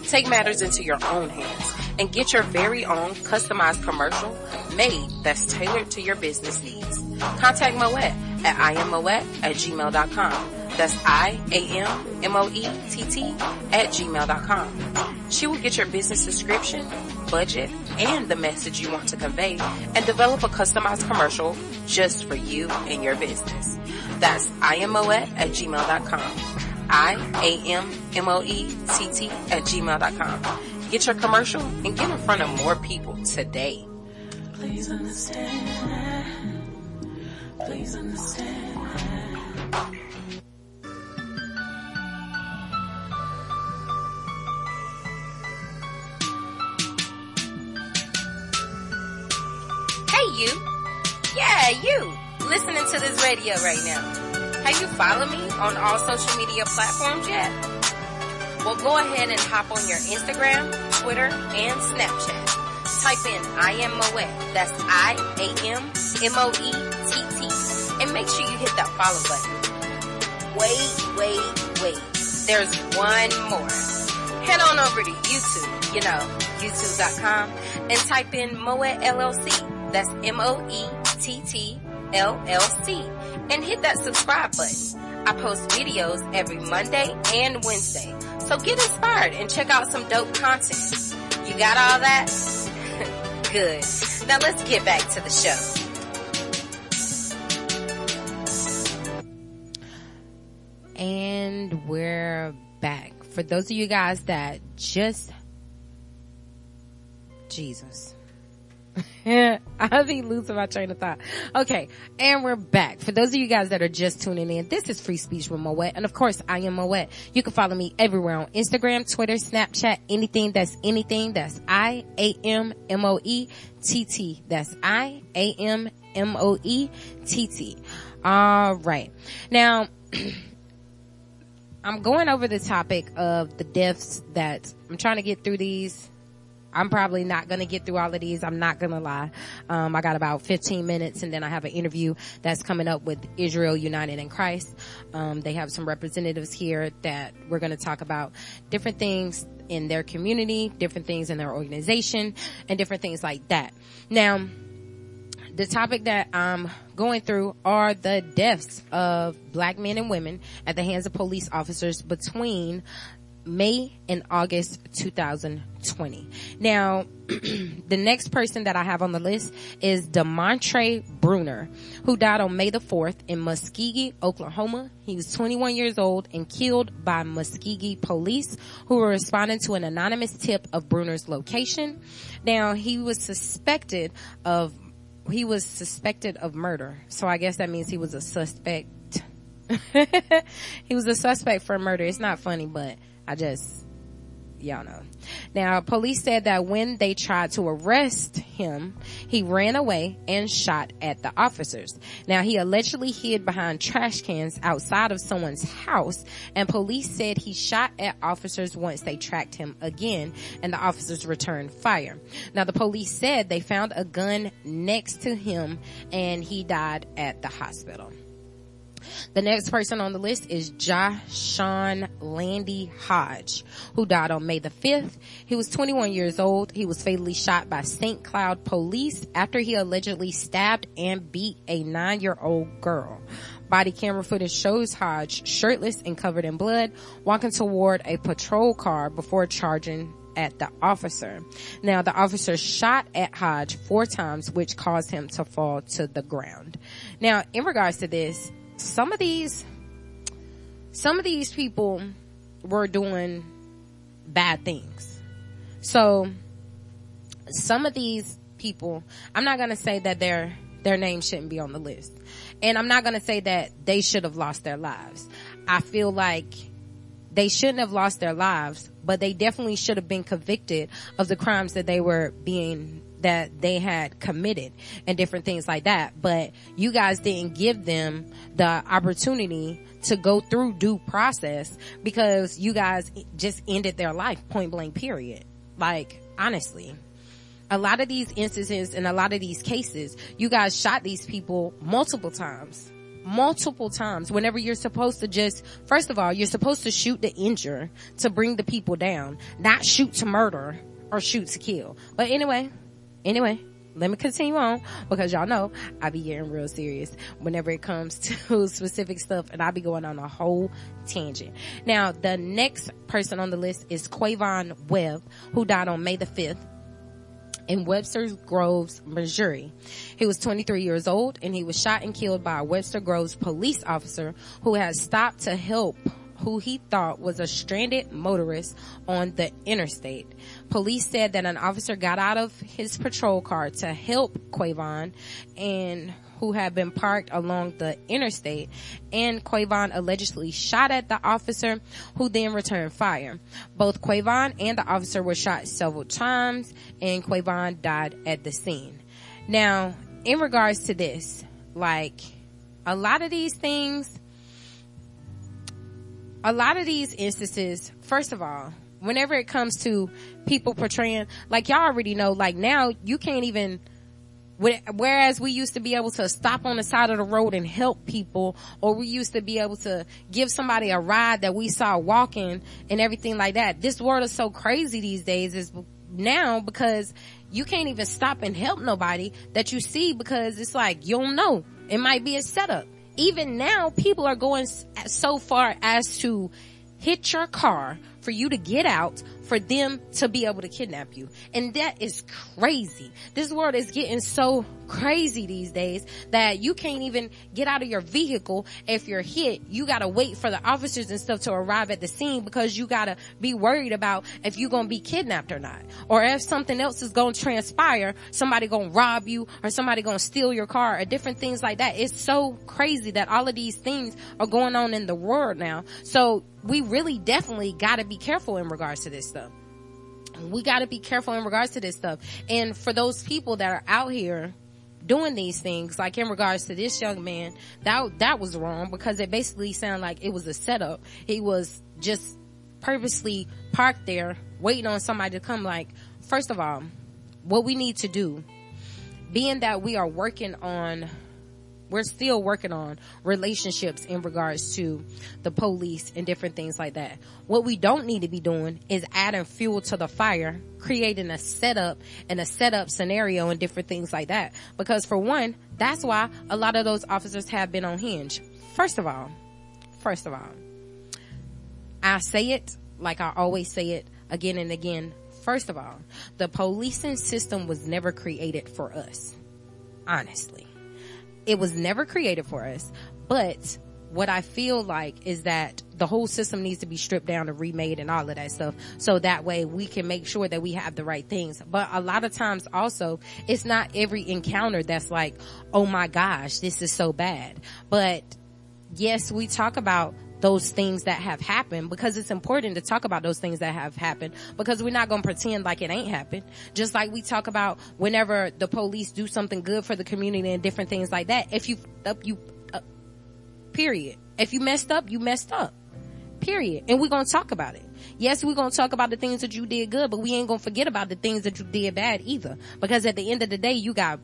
Take matters into your own hands and get your very own customized commercial made that's tailored to your business needs. Contact Moet at iammoet at gmail.com. That's I-A-M-M-O-E-T-T at gmail.com. She will get your business description, budget, and the message you want to convey and develop a customized commercial just for you and your business. That's iammoet at gmail.com. I-A-M-M-O-E-T-T at gmail.com. Get your commercial and get in front of more people today. Please understand. Please understand. Hey you. Yeah, you. Listening to this radio right now. Have you followed me on all social media platforms yet? Well, go ahead and hop on your Instagram, Twitter, and Snapchat. Type in I am Moet. That's I A M M O E T T. And make sure you hit that follow button. Wait, wait, wait. There's one more. Head on over to YouTube, you know, youtube.com, and type in Moet LLC. That's M-O-E-T-T LLC. And hit that subscribe button. I post videos every Monday and Wednesday. So get inspired and check out some dope content. You got all that? Good. Now let's get back to the show. And we're back. For those of you guys that just, Jesus. I'll be losing my train of thought. Okay. And we're back. For those of you guys that are just tuning in, this is Free Speech with Moet. And of course, I am Moet. You can follow me everywhere on Instagram, Twitter, Snapchat, anything that's anything. That's I-A-M-M-O-E-T-T. That's I-A-M-M-O-E-T-T. All right. Now, I'm going over the topic of the deaths that I'm trying to get through these. I'm probably not going to get through all of these. I'm not going to lie. Um, I got about 15 minutes and then I have an interview that's coming up with Israel United in Christ. Um, they have some representatives here that we're going to talk about different things in their community, different things in their organization, and different things like that. Now, the topic that I'm going through are the deaths of black men and women at the hands of police officers between May and August 2020. Now, the next person that I have on the list is Demontre Bruner, who died on May the 4th in Muskogee, Oklahoma. He was 21 years old and killed by Muskogee police who were responding to an anonymous tip of Bruner's location. Now, he was suspected of he was suspected of murder. So I guess that means he was a suspect. he was a suspect for murder. It's not funny, but I just, y'all know. Now, police said that when they tried to arrest him, he ran away and shot at the officers. Now, he allegedly hid behind trash cans outside of someone's house, and police said he shot at officers once they tracked him again, and the officers returned fire. Now, the police said they found a gun next to him, and he died at the hospital. The next person on the list is Jahshawn Landy Hodge, who died on May the 5th. He was 21 years old. He was fatally shot by St. Cloud police after he allegedly stabbed and beat a nine-year-old girl. Body camera footage shows Hodge shirtless and covered in blood, walking toward a patrol car before charging at the officer. Now the officer shot at Hodge four times, which caused him to fall to the ground. Now, in regards to this, some of these, some of these people were doing bad things. So, some of these people, I'm not gonna say that their, their name shouldn't be on the list. And I'm not gonna say that they should have lost their lives. I feel like they shouldn't have lost their lives, but they definitely should have been convicted of the crimes that they were being that they had committed and different things like that. But you guys didn't give them the opportunity to go through due process because you guys just ended their life point blank period. Like, honestly. A lot of these instances and a lot of these cases, you guys shot these people multiple times multiple times whenever you're supposed to just, first of all, you're supposed to shoot the injure to bring the people down, not shoot to murder or shoot to kill. But anyway, anyway, let me continue on because y'all know I be getting real serious whenever it comes to specific stuff and I be going on a whole tangent. Now, the next person on the list is Quavon Webb, who died on May the 5th in Webster Groves, Missouri. He was 23 years old and he was shot and killed by a Webster Groves police officer who had stopped to help who he thought was a stranded motorist on the interstate. Police said that an officer got out of his patrol car to help Quavon and who had been parked along the interstate and Quavon allegedly shot at the officer who then returned fire. Both Quavon and the officer were shot several times and Quavon died at the scene. Now, in regards to this, like a lot of these things, a lot of these instances, first of all, whenever it comes to people portraying, like y'all already know, like now you can't even, whereas we used to be able to stop on the side of the road and help people, or we used to be able to give somebody a ride that we saw walking and everything like that. This world is so crazy these days is now because you can't even stop and help nobody that you see because it's like, you don't know. It might be a setup even now people are going so far as to hit your car for you to get out for them to be able to kidnap you. And that is crazy. This world is getting so crazy these days that you can't even get out of your vehicle if you're hit. You gotta wait for the officers and stuff to arrive at the scene because you gotta be worried about if you're gonna be kidnapped or not. Or if something else is gonna transpire, somebody gonna rob you or somebody gonna steal your car or different things like that. It's so crazy that all of these things are going on in the world now. So we really definitely gotta be careful in regards to this stuff. We gotta be careful in regards to this stuff. And for those people that are out here doing these things, like in regards to this young man, that, that was wrong because it basically sounded like it was a setup. He was just purposely parked there waiting on somebody to come like, first of all, what we need to do, being that we are working on we're still working on relationships in regards to the police and different things like that. What we don't need to be doing is adding fuel to the fire, creating a setup and a setup scenario and different things like that. Because for one, that's why a lot of those officers have been on hinge. First of all, first of all, I say it like I always say it again and again. First of all, the policing system was never created for us. Honestly. It was never created for us, but what I feel like is that the whole system needs to be stripped down and remade and all of that stuff. So that way we can make sure that we have the right things. But a lot of times also, it's not every encounter that's like, oh my gosh, this is so bad. But yes, we talk about those things that have happened because it's important to talk about those things that have happened because we're not going to pretend like it ain't happened. Just like we talk about whenever the police do something good for the community and different things like that. If you up, you, period. If you messed up, you messed up. Period. And we're going to talk about it. Yes, we're going to talk about the things that you did good, but we ain't going to forget about the things that you did bad either. Because at the end of the day, you got,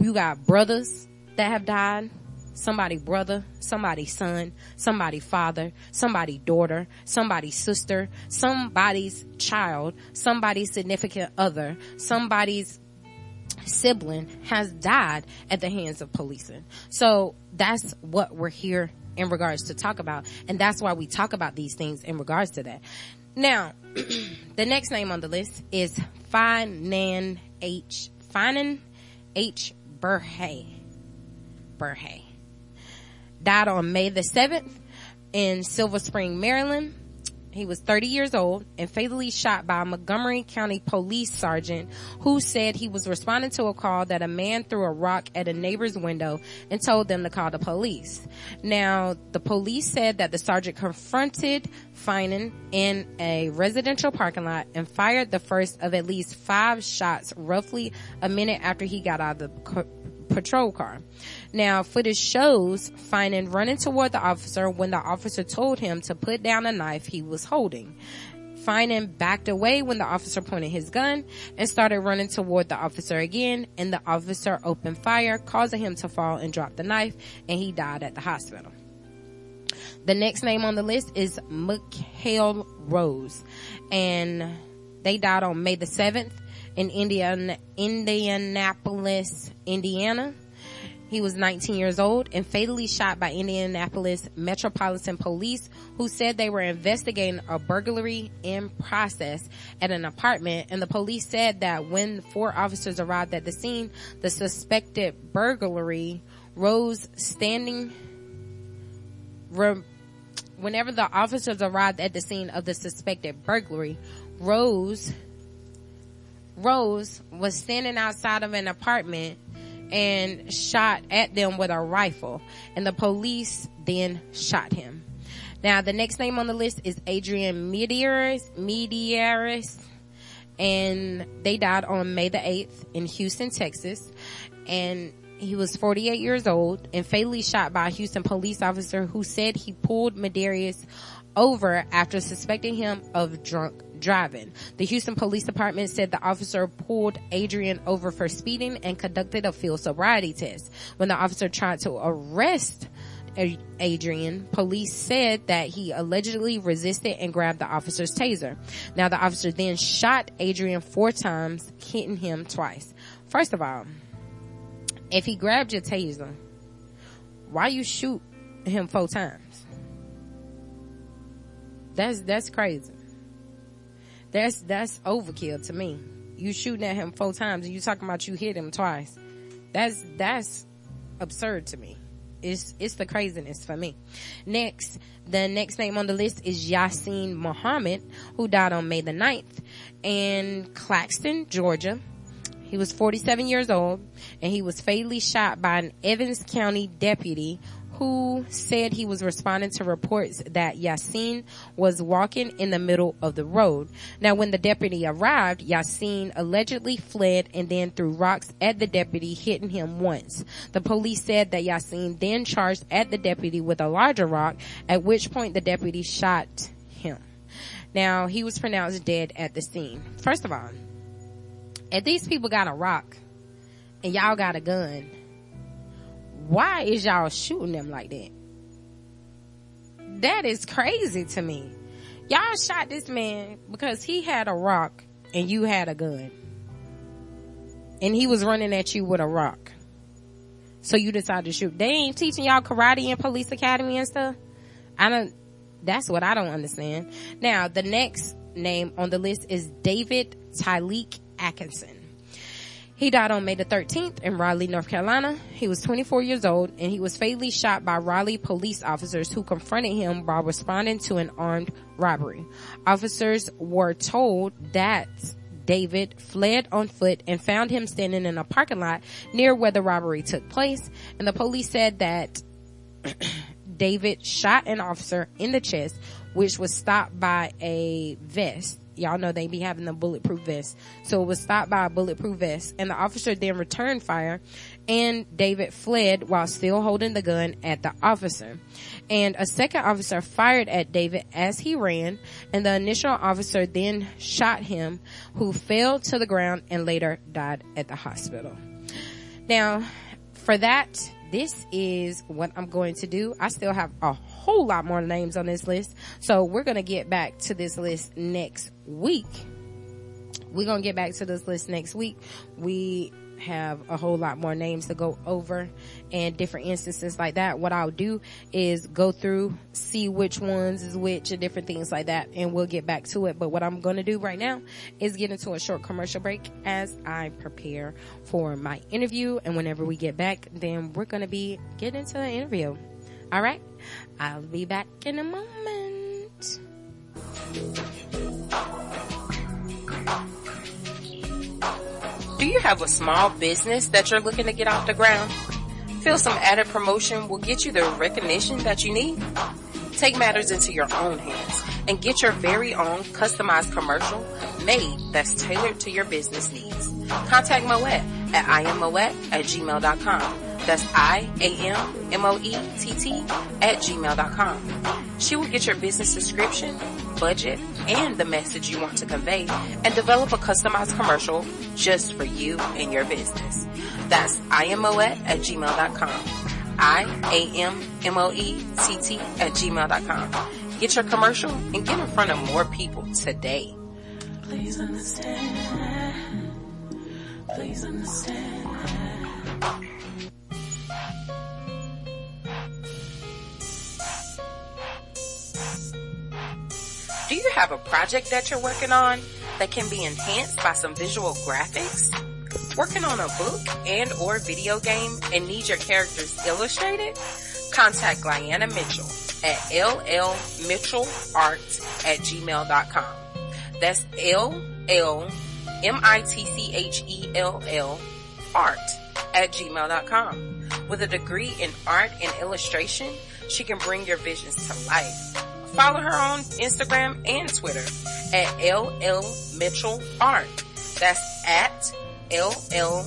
you got brothers that have died somebody brother, somebody son, somebody father, somebody daughter, somebody sister, somebody's child, somebody's significant other, somebody's sibling has died at the hands of policing. So that's what we're here in regards to talk about. And that's why we talk about these things in regards to that. Now, the next name on the list is Finan H. Finan H. Berhe. Berhe died on May the 7th in Silver Spring, Maryland. He was 30 years old and fatally shot by a Montgomery County police sergeant who said he was responding to a call that a man threw a rock at a neighbor's window and told them to call the police. Now, the police said that the sergeant confronted Finan in a residential parking lot and fired the first of at least five shots roughly a minute after he got out of the patrol car. Now, footage shows Finan running toward the officer when the officer told him to put down a knife he was holding. Finan backed away when the officer pointed his gun and started running toward the officer again, and the officer opened fire, causing him to fall and drop the knife, and he died at the hospital. The next name on the list is McHale Rose, and they died on May the 7th in Indiana, Indianapolis, Indiana. He was 19 years old and fatally shot by Indianapolis Metropolitan Police who said they were investigating a burglary in process at an apartment and the police said that when four officers arrived at the scene, the suspected burglary rose standing re- whenever the officers arrived at the scene of the suspected burglary, Rose Rose was standing outside of an apartment and shot at them with a rifle and the police then shot him. Now the next name on the list is Adrian Medearis, and they died on May the 8th in Houston, Texas and he was 48 years old and fatally shot by a Houston police officer who said he pulled Medearis over after suspecting him of drunk driving. The Houston Police Department said the officer pulled Adrian over for speeding and conducted a field sobriety test. When the officer tried to arrest Adrian, police said that he allegedly resisted and grabbed the officer's taser. Now the officer then shot Adrian four times, hitting him twice. First of all, if he grabbed your taser, why you shoot him four times? That's, that's crazy. That's, that's overkill to me. You shooting at him four times and you talking about you hit him twice. That's, that's absurd to me. It's, it's the craziness for me. Next, the next name on the list is Yasin Muhammad, who died on May the 9th in Claxton, Georgia. He was 47 years old and he was fatally shot by an Evans County deputy who said he was responding to reports that Yasin was walking in the middle of the road. Now when the deputy arrived, Yasin allegedly fled and then threw rocks at the deputy, hitting him once. The police said that Yasin then charged at the deputy with a larger rock, at which point the deputy shot him. Now he was pronounced dead at the scene. First of all, if these people got a rock and y'all got a gun, why is y'all shooting them like that? That is crazy to me. Y'all shot this man because he had a rock and you had a gun. And he was running at you with a rock. So you decided to shoot. They ain't teaching y'all karate in police academy and stuff. I don't, That's what I don't understand. Now, the next name on the list is David Tyleek Atkinson. He died on May the 13th in Raleigh, North Carolina. He was 24 years old and he was fatally shot by Raleigh police officers who confronted him while responding to an armed robbery. Officers were told that David fled on foot and found him standing in a parking lot near where the robbery took place. And the police said that David shot an officer in the chest, which was stopped by a vest. Y'all know they be having the bulletproof vest. So it was stopped by a bulletproof vest and the officer then returned fire and David fled while still holding the gun at the officer. And a second officer fired at David as he ran and the initial officer then shot him who fell to the ground and later died at the hospital. Now, for that, this is what I'm going to do. I still have a whole lot more names on this list. So we're going to get back to this list next week. We're going to get back to this list next week. We have a whole lot more names to go over and different instances like that. What I'll do is go through, see which ones is which and different things like that and we'll get back to it. But what I'm going to do right now is get into a short commercial break as I prepare for my interview. And whenever we get back, then we're going to be getting into the interview. All right. I'll be back in a moment. Do you have a small business that you're looking to get off the ground? Feel some added promotion will get you the recognition that you need? Take matters into your own hands and get your very own customized commercial made that's tailored to your business needs. Contact Moet at iammoet at gmail.com. That's I-A-M-M-O-E-T-T at gmail.com. She will get your business description, budget, and the message you want to convey and develop a customized commercial just for you and your business. That's iammoet at gmail.com. I-A-M-M-O-E-T-T at gmail.com. Get your commercial and get in front of more people today. Please understand. Please understand. You have a project that you're working on that can be enhanced by some visual graphics? Working on a book and or video game and need your characters illustrated? Contact Guyana Mitchell at llmitchellart at gmail.com. That's L-L-M-I-T-C-H-E-L-L art at gmail.com. With a degree in art and illustration, she can bring your visions to life. Follow her on Instagram and Twitter at LL Mitchell Art. That's at LL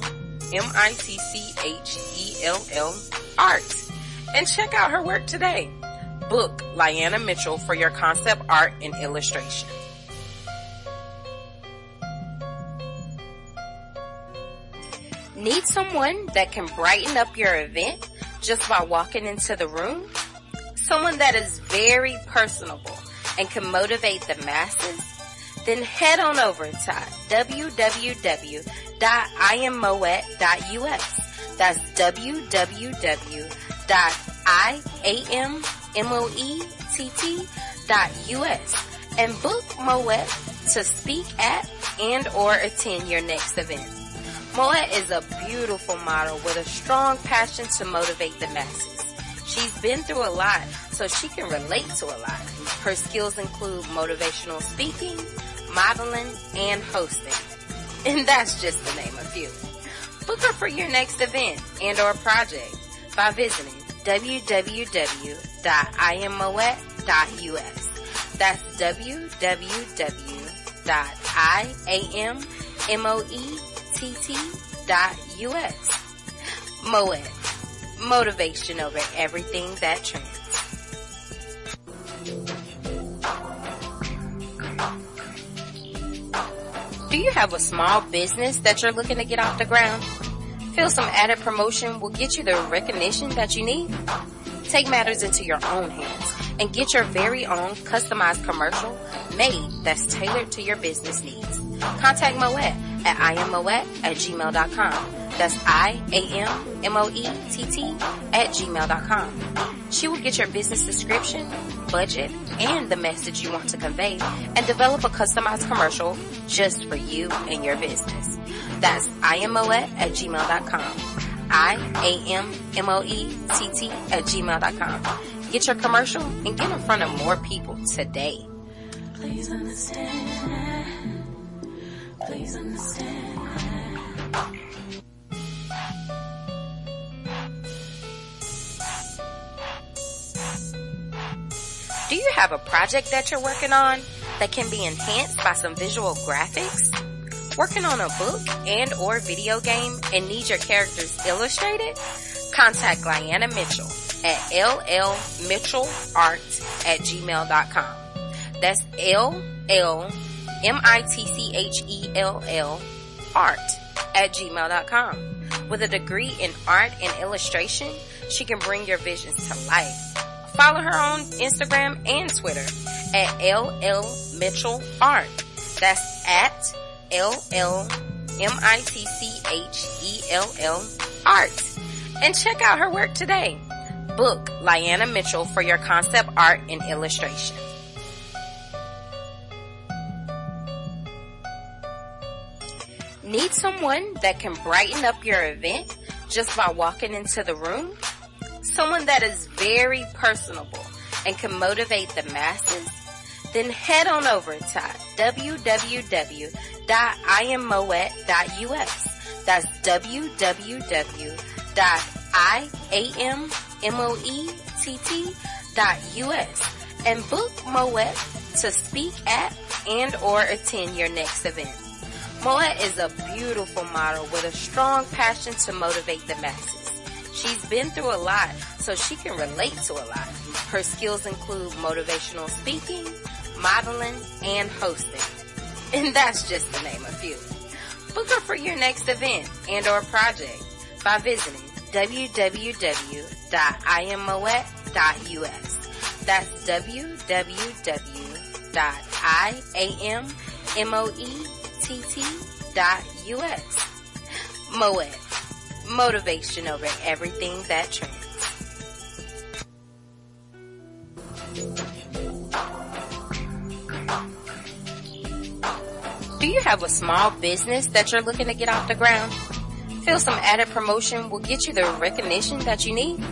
M-I-T-C-H-E-L-L Art. And check out her work today. Book Lyanna Mitchell for your concept art and illustration. Need someone that can brighten up your event just by walking into the room? Someone that is very personable and can motivate the masses? Then head on over to www.immoet.us. That's www.immoett.us and book Moet to speak at and or attend your next event. Moet is a beautiful model with a strong passion to motivate the masses. She's been through a lot, so she can relate to a lot. Her skills include motivational speaking, modeling, and hosting. And that's just to name a few. Book her for your next event and or project by visiting www.immoet.us. That's www.immoett.us. Moet. Motivation over everything that trends. Do you have a small business that you're looking to get off the ground? Feel some added promotion will get you the recognition that you need? Take matters into your own hands and get your very own customized commercial made that's tailored to your business needs. Contact Moet at iammoet at gmail.com. That's I-A-M-M-O-E-T-T at gmail.com. She will get your business description, budget, and the message you want to convey, and develop a customized commercial just for you and your business. That's iammoet at gmail.com. I-A-M-M-O-E-T-T at gmail.com. Get your commercial and get in front of more people today. Please understand. Please understand. Do you have a project that you're working on that can be enhanced by some visual graphics? Working on a book and or video game and need your characters illustrated? Contact Guyana Mitchell at llmitchellart at gmail.com. That's L-L-M-I-T-C-H-E-L-L art at gmail.com. With a degree in art and illustration, she can bring your visions to life. Follow her on Instagram and Twitter at LL Mitchell Art. That's at LL M-I-T-C-H-E-L-L Art. And check out her work today. Book Lyanna Mitchell for your concept art and illustration. Need someone that can brighten up your event just by walking into the room? Someone that is very personable and can motivate the masses? Then head on over to www.iammoet.us. That's www.iammoett.us and book Moet to speak at and or attend your next event. Moet is a beautiful model with a strong passion to motivate the masses. She's been through a lot, so she can relate to a lot. Her skills include motivational speaking, modeling, and hosting. And that's just to name a few. Book her for your next event and or project by visiting www.iammoet.us. That's www.iammoett.us. Moet. Motivation over everything that trends. Do you have a small business that you're looking to get off the ground? Feel some added promotion will get you the recognition that you need?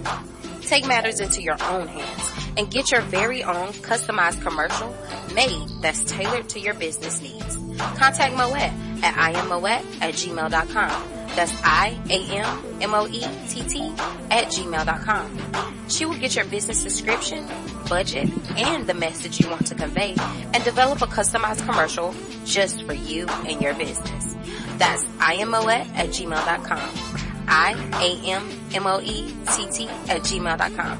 Take matters into your own hands and get your very own customized commercial made that's tailored to your business needs. Contact Moet at iammoet at gmail.com. That's I-A-M-M-O-E-T-T at gmail.com. She will get your business description, budget, and the message you want to convey and develop a customized commercial just for you and your business. That's iammoet at gmail.com. I-A-M-M-O-E-T-T at gmail.com.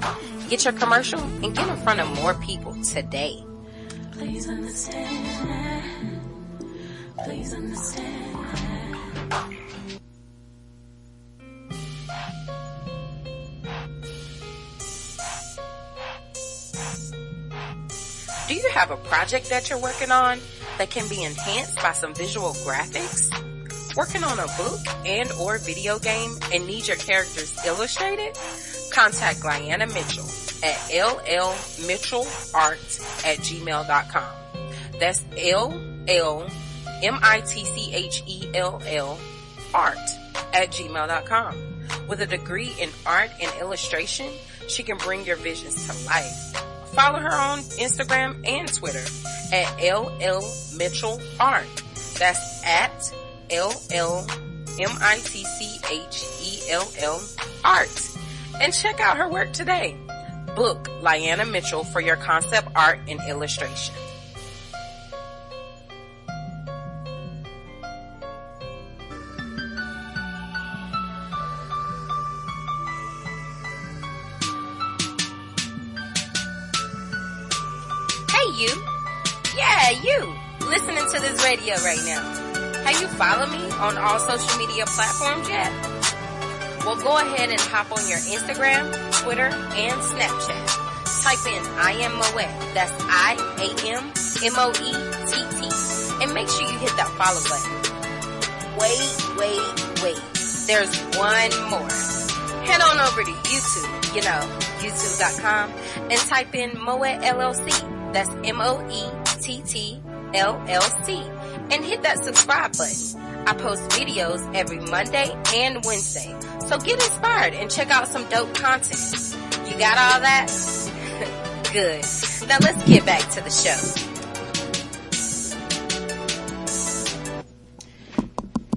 Get your commercial and get in front of more people today. Please understand. Please understand. Do you have a project that you're working on that can be enhanced by some visual graphics? Working on a book and or video game and need your characters illustrated? Contact Guyana Mitchell at llmitchellart at gmail.com. That's L-L-M-I-T-C-H-E-L-L art at gmail.com. With a degree in art and illustration, she can bring your visions to life. Follow her on Instagram and Twitter at LL Mitchell Art. That's at LL M-I-T-C-H-E-L-L Art. And check out her work today. Book Lyanna Mitchell for your concept art and illustration. You. Yeah, you. Listening to this radio right now. Have you followed me on all social media platforms yet? Well, go ahead and hop on your Instagram, Twitter, and Snapchat. Type in I am Moet. That's I A M M O E T T. And make sure you hit that follow button. Wait, wait, wait. There's one more. Head on over to YouTube. You know, youtube.com and type in Moet LLC. That's M-O-E-T-T-L-L-C and hit that subscribe button. I post videos every Monday and Wednesday. So get inspired and check out some dope content. You got all that? Good. Now let's get back to the show.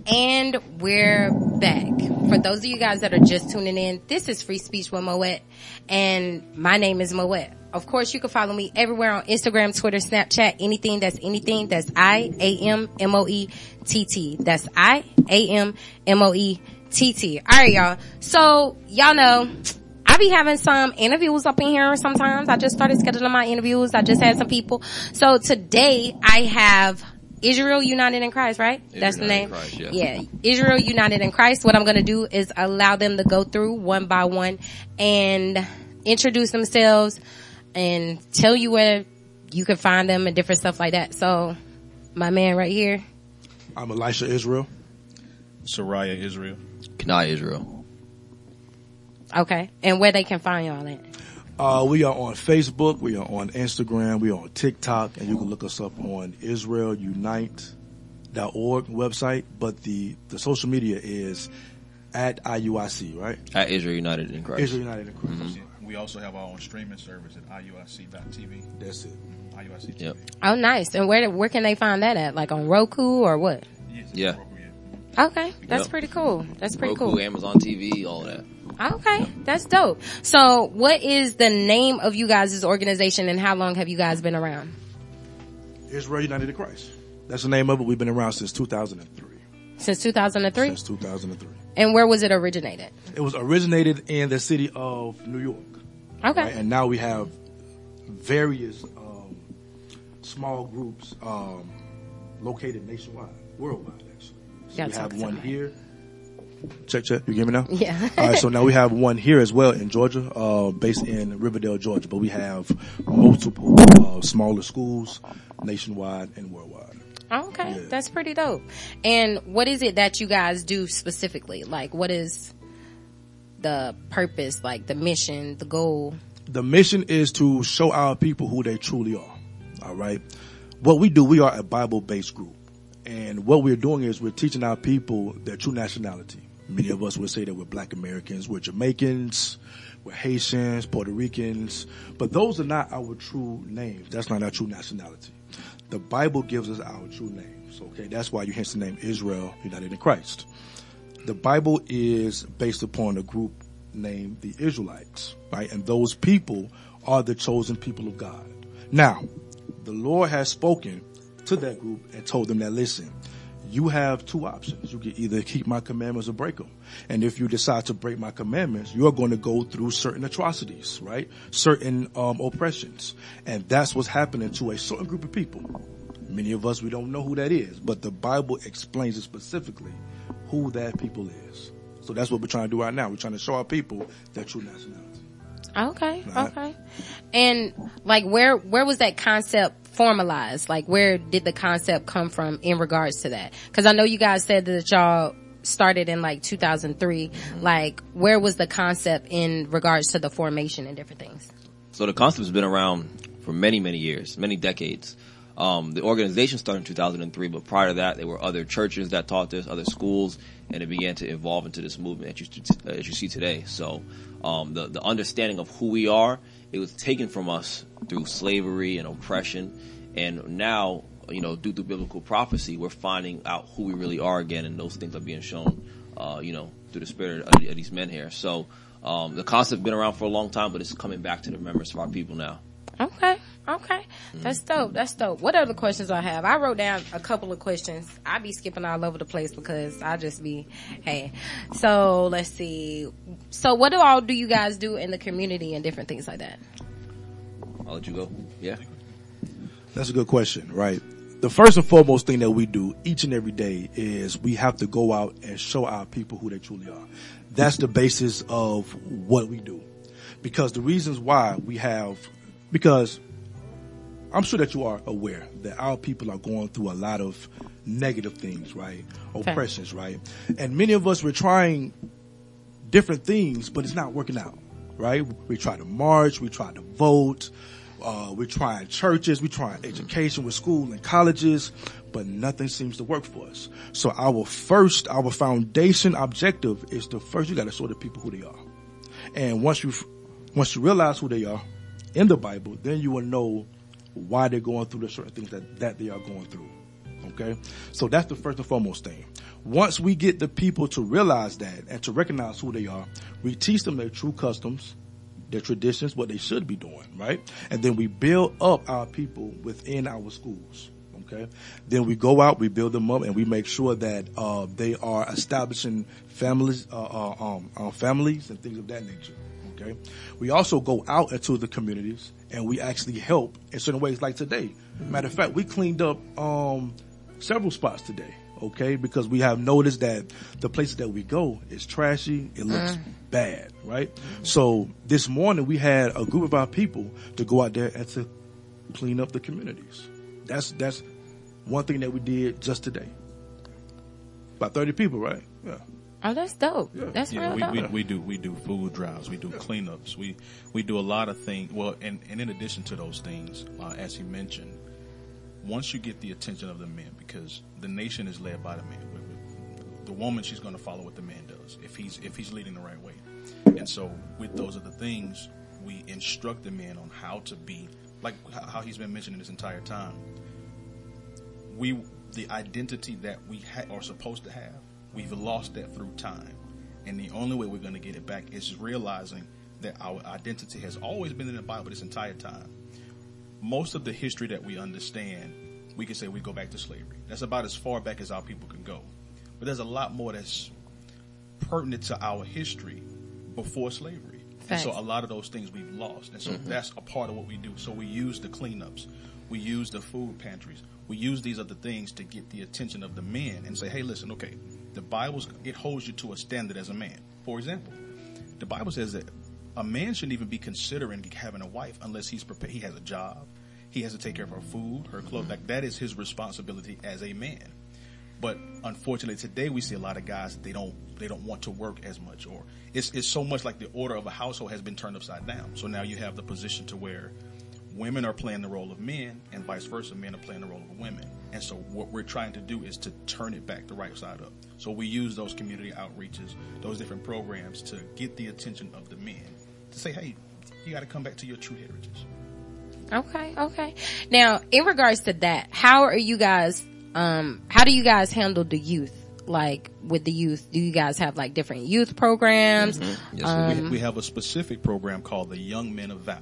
And we're back. For those of you guys that are just tuning in, this is Free Speech with Moet, and my name is Moet. Of course, you can follow me everywhere on Instagram, Twitter, Snapchat, anything that's anything. That's I A M M O E T T. That's I A M M O E T T. All right, y'all. So y'all know. I be having some interviews up in here sometimes. I just started scheduling my interviews. I just had some people. So today I have Israel United in Christ, right? That's the name. Christ, yes. Yeah. Israel United in Christ. What I'm going to do is allow them to go through one by one and introduce themselves and tell you where you can find them and different stuff like that. So my man right here. I'm Elisha Israel. Soraya Israel. Kanai Israel. Okay. And where they can find y'all at. Uh, we are on Facebook, we are on Instagram, we are on TikTok, and you can look us up on IsraelUnite.org website. But the, the social media is at IUIC, right? At Israel United in Christ. Israel United in Christ. Yeah. We also have our own streaming service at IUIC.tv. That's it. IUIC TV. Yep. Oh, nice. And where, where can they find that at? Like on Roku or what? Yes, Yeah. Roku, yeah. Okay. That's Yep. pretty cool. That's pretty Roku, cool. Amazon TV, all that. Okay, that's dope. So, what is the name of you guys' organization, and how long have you guys been around? Israel United in Christ. That's the name of it. We've been around since 2003. Since 2003. Since 2003. And where was it originated? It was originated in the city of New York. Okay. right? And now we have various um, small groups um, located nationwide, worldwide actually. So Gotta we have one here. Check, check. You hear me now? Yeah. All right. So now we have one here as well in Georgia, uh, based in Riverdale, Georgia. But we have multiple uh, smaller schools nationwide and worldwide. Okay, Yeah. that's pretty dope. And what is it that you guys do specifically? Like, what is the purpose, like the mission, the goal? the mission is to show our people who they truly are. All right. What we do, we are a Bible based group. And what we're doing is we're teaching our people their true nationality. Many of us would say that we're black Americans, we're Jamaicans, we're Haitians, Puerto Ricans, but those are not our true names. That's not our true nationality. The Bible gives us our true names. Okay. That's why you hence the name Israel United in Christ. The Bible is based upon a group named the Israelites, right? And those people are the chosen people of God. Now, the Lord has spoken to that group and told them that, listen, you have two options. You can either keep my commandments or break them. And if you decide to break my commandments, you're going to go through certain atrocities, right? Certain um, oppressions. And that's what's happening to a certain group of people. Many of us, we don't know who that is, but the Bible explains it specifically who that people is. So that's what we're trying to do right now. We're trying to show our people their true nationality. Okay, Right. okay. And like, where where was that concept formalized? Like, where did the concept come from in regards to that? Because I know you guys said that y'all started in like 2003. Like, where was the concept in regards to the formation and different things? So the concept's been around for many, many years, many decades. Um, the organization started in 2003, but prior to that, there were other churches that taught this, other schools, and it began to evolve into this movement that you, you see today. So, um, the, the understanding of who we are, it was taken from us through slavery and oppression. And now, you know, due to biblical prophecy, we're finding out who we really are again, and those things are being shown, uh, you know, through the spirit of, of these men here. So, um, the concept's been around for a long time, but it's coming back to the remembrance of our people now. Okay, okay. That's dope. That's dope. What other questions I have? I wrote down a couple of questions. I be skipping all over the place because I just be, hey. So let's see. So what do all do you guys do in the community and different things like that? I'll let you go. Yeah. That's a good question, right? The first and foremost thing that we do each and every day is we have to go out and show our people who they truly are. That's the basis of what we do. Because the reasons why we have, because I'm sure that you are aware that our people are going through a lot of negative things, right? Oppressions, right? And many of us, we're trying different things, but it's not working out. right? We try to march, we try to vote, uh, we're trying churches, we're trying education with school and colleges, but nothing seems to work for us. So our first, our foundation objective is to first, you got to show the people who they are. And once you, once you realize who they are in the Bible, then you will know why they're going through the certain things that, that they are going through. Okay. So that's the first and foremost thing. Once we get the people to realize that and to recognize who they are, we teach them their true customs, their traditions, what they should be doing, right? And then we build up our people within our schools. Okay. Then we go out, we build them up, and we make sure that uh, they are establishing families, uh, uh, um, uh, families, and things of that nature. Okay. We also go out into the communities and we actually help in certain ways. Like today, matter of fact, we cleaned up um, several spots today. Okay, because we have noticed that the places that we go is trashy. It looks bad, right? So this morning we had a group of our people to go out there and to clean up the communities. That's that's one thing that we did just today. About thirty people, right? Yeah. Oh, that's dope. Yeah. That's Yeah, real we, dope. we, we do we do food drives, we do cleanups, we we do a lot of things. Well, and, and in addition to those things, uh, as he mentioned, once you get the attention of the men, because the nation is led by the man. The woman, she's going to follow what the man does if he's if he's leading the right way. And so, with those are the things we instruct the men on how to be, like how he's been mentioning this entire time. We the identity that we ha- are supposed to have, we've lost that through time. And the only way we're going to get it back is realizing that our identity has always been in the Bible this entire time. Most of the history that we understand, we can say we go back to slavery. That's about as far back as our people can go. But there's a lot more that's pertinent to our history before slavery. And so a lot of those things we've lost. And so mm-hmm. that's a part of what we do. So we use the cleanups. We use the food pantries. We use these other things to get the attention of the men and say, hey, listen, okay, the Bible's, it holds you to a standard as a man. For example, the Bible says that a man shouldn't even be considering having a wife unless he's prepared. He has a job. He has to take care of her food, her clothes. Like that is his responsibility as a man. But unfortunately, today we see a lot of guys they don't they don't want to work as much, or it's it's so much like the order of a household has been turned upside down. So now you have the position to where women are playing the role of men, and vice versa, men are playing the role of women. And so what we're trying to do is to turn it back the right side up. So we use those community outreaches, those different programs to get the attention of the men to say, hey, you got to come back to your true heritage. Okay, okay. Now, in regards to that, how are you guys, um, how do you guys handle the youth? Like with the youth, do you guys have like different youth programs? Yes, Um, we, we have a specific program called the Young Men of Valor.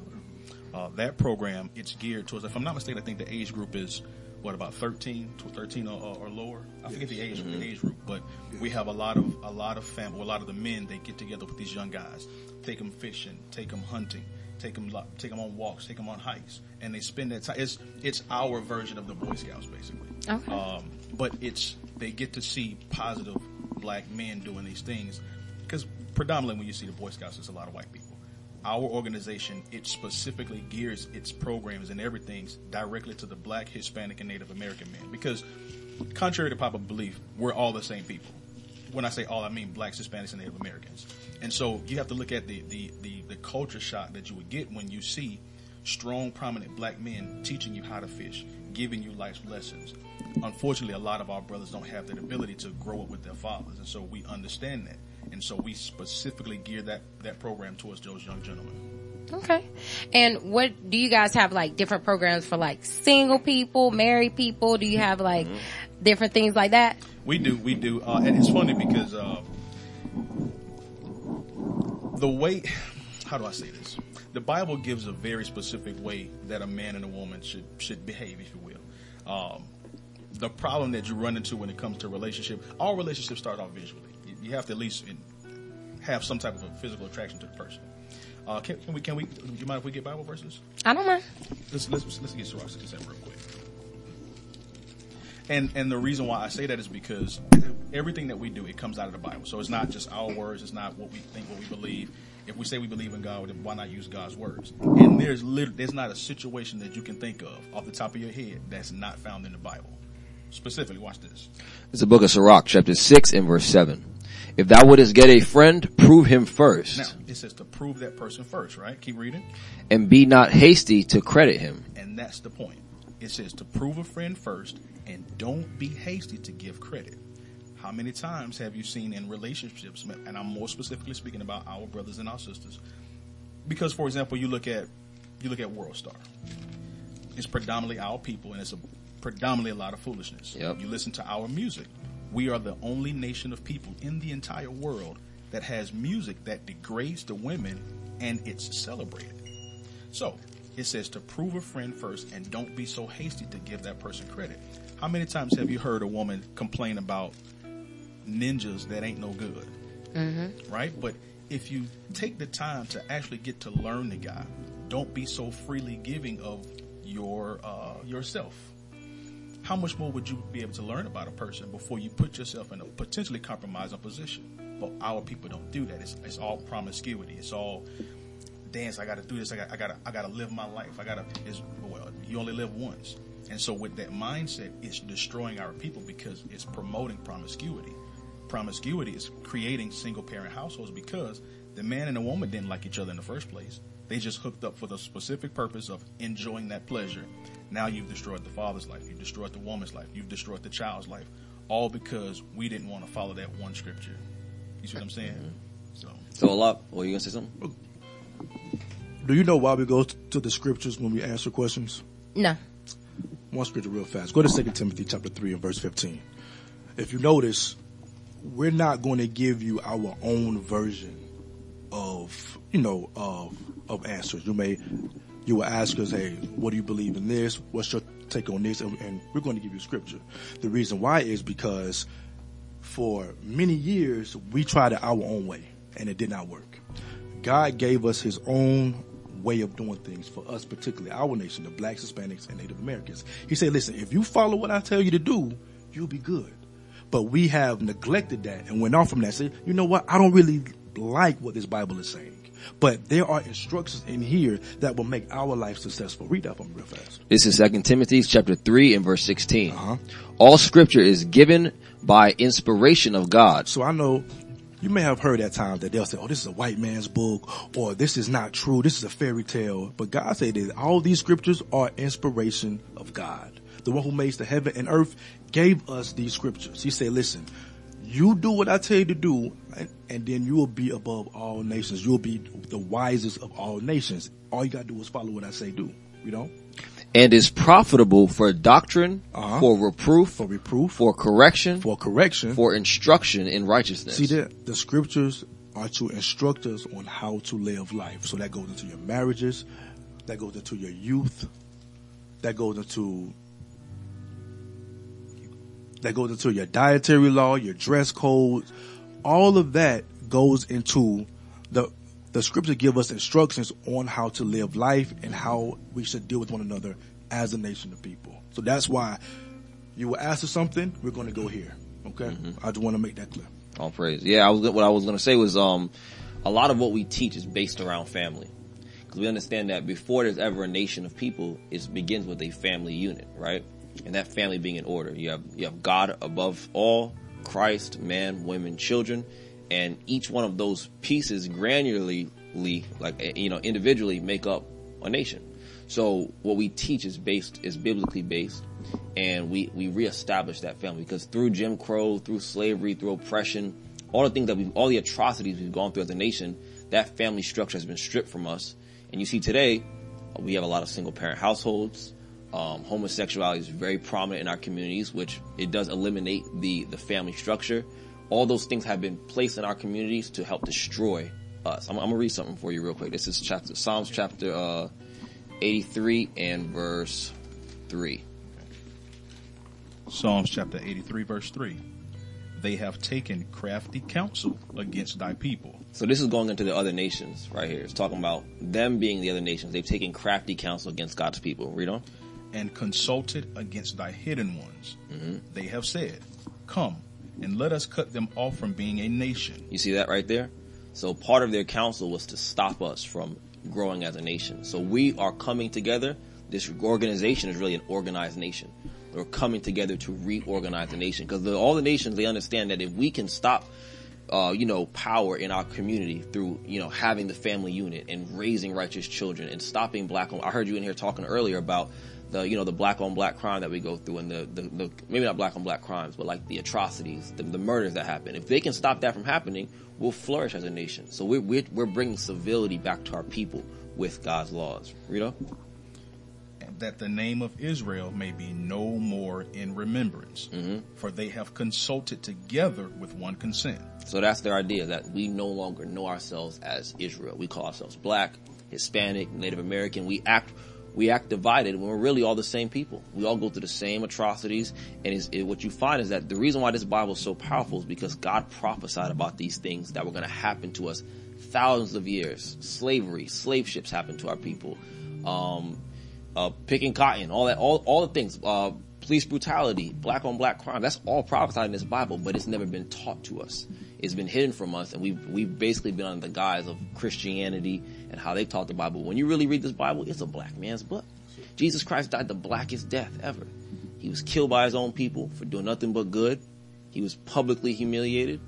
Uh, that program, it's geared towards, if I'm not mistaken, I think the age group is, what, about 13, to 13 or, or lower? I forget the age, the age group, but we have a lot of, a lot of family, a lot of the men, they get together with these young guys, take them fishing, take them hunting, take them, take them on walks, take them on hikes, and they spend that time. It's, it's our version of the Boy Scouts, basically. Okay. Um, but it's they get to see positive black men doing these things because predominantly when you see the Boy Scouts, it's a lot of white people. Our organization it specifically gears its programs and everything directly to the black, Hispanic, and Native American men because, contrary to popular belief, we're all the same people. When I say all, I mean blacks, Hispanics, and Native Americans. And so you have to look at the the the, the culture shock that you would get when you see strong, prominent black men teaching you how to fish, giving you life lessons. Unfortunately, a lot of our brothers don't have that ability to grow up with their fathers, and so we understand that, and so we specifically gear that that program towards those young gentlemen. Okay. And what do you guys have like different programs for like single people, married people? Do you have like different things like that? We do, we do, uh, and it's funny because uh, the way, how do I say this? The Bible gives a very specific way that a man and a woman should should behave, if you will. Um, the problem that you run into when it comes to relationship, all relationships start off visually. You, you have to at least have some type of a physical attraction to the person. Uh, can, can we? Can we? Do you mind if we get Bible verses? I don't mind. let's let's let's get Sirach to that real quick. And and the reason why I say that is because everything that we do it comes out of the Bible. So it's not just our words. It's not what we think, what we believe. If we say we believe in God, then why not use God's words? And there's lit- there's not a situation that you can think of off the top of your head that's not found in the Bible. Specifically, watch this. It's the book of Sirach, chapter 6 and verse 7. If thou wouldest get a friend, prove him first, Now, it says to prove that person first, right? Keep reading. and be not hasty to credit him. And that's the point. It says to prove a friend first and don't be hasty to give credit. How many times have you seen in relationships, and I'm more specifically speaking about our brothers and our sisters, because for example, you look at you look at World Star. It's predominantly our people, and it's a predominantly a lot of foolishness. Yep. You listen to our music. We are the only nation of people in the entire world that has music that degrades the women, and it's celebrated. So it says to prove a friend first and don't be so hasty to give that person credit. How many times have you heard a woman complain about ninjas that ain't no good? Right? But if you take the time to actually get to learn the guy, don't be so freely giving of your uh, yourself. How much more would you be able to learn about a person before you put yourself in a potentially compromising position? But our people don't do that. It's, it's all promiscuity. It's all dance. I got to do this. I got. I got. I got to live my life. I got to. Well, you only live once, and so with that mindset, it's destroying our people because it's promoting promiscuity. Promiscuity is creating single parent households because the man and the woman didn't like each other in the first place. They just hooked up for the specific purpose of enjoying that pleasure. Now you've destroyed the father's life. You've destroyed the woman's life. You've destroyed the child's life. All because we didn't want to follow that one scripture. You see what I'm saying? Mm-hmm. So. So a lot. Well, you gonna say something? Do you know why we go to the scriptures when we answer questions? No. One scripture real fast. Go to 2 Timothy chapter 3 and verse 15. If you notice, we're not going to give you our own version of, you know, of, of answers. You may, you will ask us, hey, what do you believe in this? What's your take on this? And, we're going to give you scripture. The reason why is because for many years, we tried it our own way and it did not work. God gave us his own way of doing things for us, particularly our nation, the blacks, Hispanics, and Native Americans. He said, listen, if you follow what I tell you to do, you'll be good. But we have neglected that and went off from that. Said, you know what? I don't really like what this Bible is saying. But there are instructions in here that will make our life successful. Read that for me real fast. This is Second Timothy chapter three and verse 16 Uh-huh. All Scripture is given by inspiration of God. So I know you may have heard at times that they'll say, "Oh, this is a white man's book," or "This is not true. This is a fairy tale." But God said that all these scriptures are inspiration of God. The one who makes the heaven and earth gave us these scriptures. He said, "Listen, you do what I tell you to do, and, and then you will be above all nations. You'll be the wisest of all nations. All you gotta do is follow what I say do. You know, and is profitable for doctrine, Uh-huh. for reproof, for reproof, for correction, for correction, for instruction in righteousness. See that the scriptures are to instruct us on how to live life. So that goes into your marriages, that goes into your youth, that goes into that goes into your dietary law, your dress codes. All of that goes into the the scripture give us instructions on how to live life and how we should deal with one another as a nation of people. So that's why you were asked for something, we're going to go here. Okay, I just want to make that clear. All praise. Yeah, I was what I was going to say was um a lot of what we teach is based around family. Because we understand that before there's ever a nation of people, it begins with a family unit, right? And that family being in order. You have you have God above all, Christ, man, women, children, and each one of those pieces granularly, like eh, you know, individually make up a nation. So what we teach is based is biblically based, and we we reestablish that family because through Jim Crow, through slavery, through oppression, all the things that we all the atrocities we've gone through as a nation, that family structure has been stripped from us. And you see today, we have a lot of single parent households. Um, homosexuality is very prominent in our communities, which it does eliminate the the family structure. All those things have been placed in our communities to help destroy us. I'm, I'm gonna read something for you real quick. This is chapter Psalms chapter uh, 83 and verse 3. Psalms chapter 83 verse 3. They have taken crafty counsel against thy people. So this is going into the other nations right here. It's talking about them being the other nations. They've taken crafty counsel against God's people. Read on. And consulted against thy hidden ones. They have said, Come, and let us cut them off from being a nation. You see that right there? So part of their counsel was to stop us from growing as a nation. So we are coming together. This organization is really an organized nation. We're coming together to reorganize the nation because all the nations they understand that if we can stop uh, you know, power in our community through, you know, having the family unit and raising righteous children and stopping black. I heard you in here talking earlier about the, you know, the black on black crime that we go through and the, the, the maybe not black on black crimes, but like the atrocities, the, the murders that happen. If they can stop that from happening, we'll flourish as a nation. So we're, we're, we're bringing civility back to our people with God's laws. Rito? that the name of Israel may be no more in remembrance, mm-hmm. for they have consulted together with one consent. So that's their idea that we no longer know ourselves as Israel. We call ourselves black, Hispanic, Native American. We act we act divided when we're really all the same people. We all go through the same atrocities. And it, what you find is that the reason why this Bible is so powerful is because God prophesied about these things that were going to happen to us thousands of years. Slavery, slave ships happened to our people. Um, uh, picking cotton, all that, all, all the things, uh, police brutality, black on black crime. That's all prophesied in this Bible, but it's never been taught to us. It's been hidden from us, and we've we've basically been under the guise of Christianity and how they taught the Bible. When you really read this Bible, it's a black man's book. Jesus Christ died the blackest death ever. He was killed by his own people for doing nothing but good. He was publicly humiliated.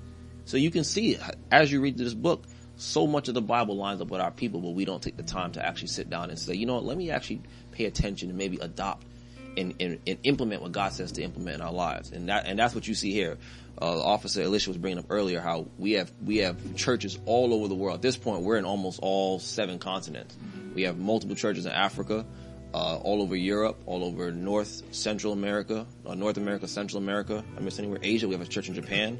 So you can see as you read this book, so much of the Bible lines up with our people, but we don't take the time to actually sit down and say, you know what, let me actually pay attention and maybe adopt and, and, and implement what God says to implement in our lives. And that, and that's what you see here. Uh, Officer Alicia was bringing up earlier how we have, we have churches all over the world. At this point, we're in almost all seven continents. We have multiple churches in Africa, uh, all over Europe, all over North, Central America, uh, North America, Central America. I miss anywhere. Asia, we have a church in Japan.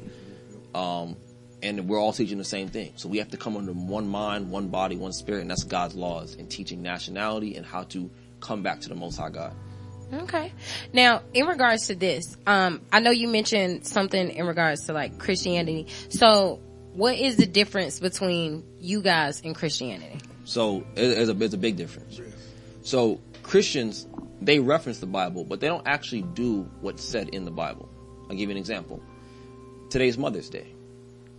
Um, and we're all teaching the same thing. So we have to come under one mind, one body, one spirit, and that's God's laws in teaching nationality and how to come back to the Most High God. Okay. Now, in regards to this, um, I know you mentioned something in regards to like Christianity. So, what is the difference between you guys and Christianity? So it- it's a, it's a big difference. So Christians, they reference the Bible, but they don't actually do what's said in the Bible. I'll give you an example. Today's Mother's Day.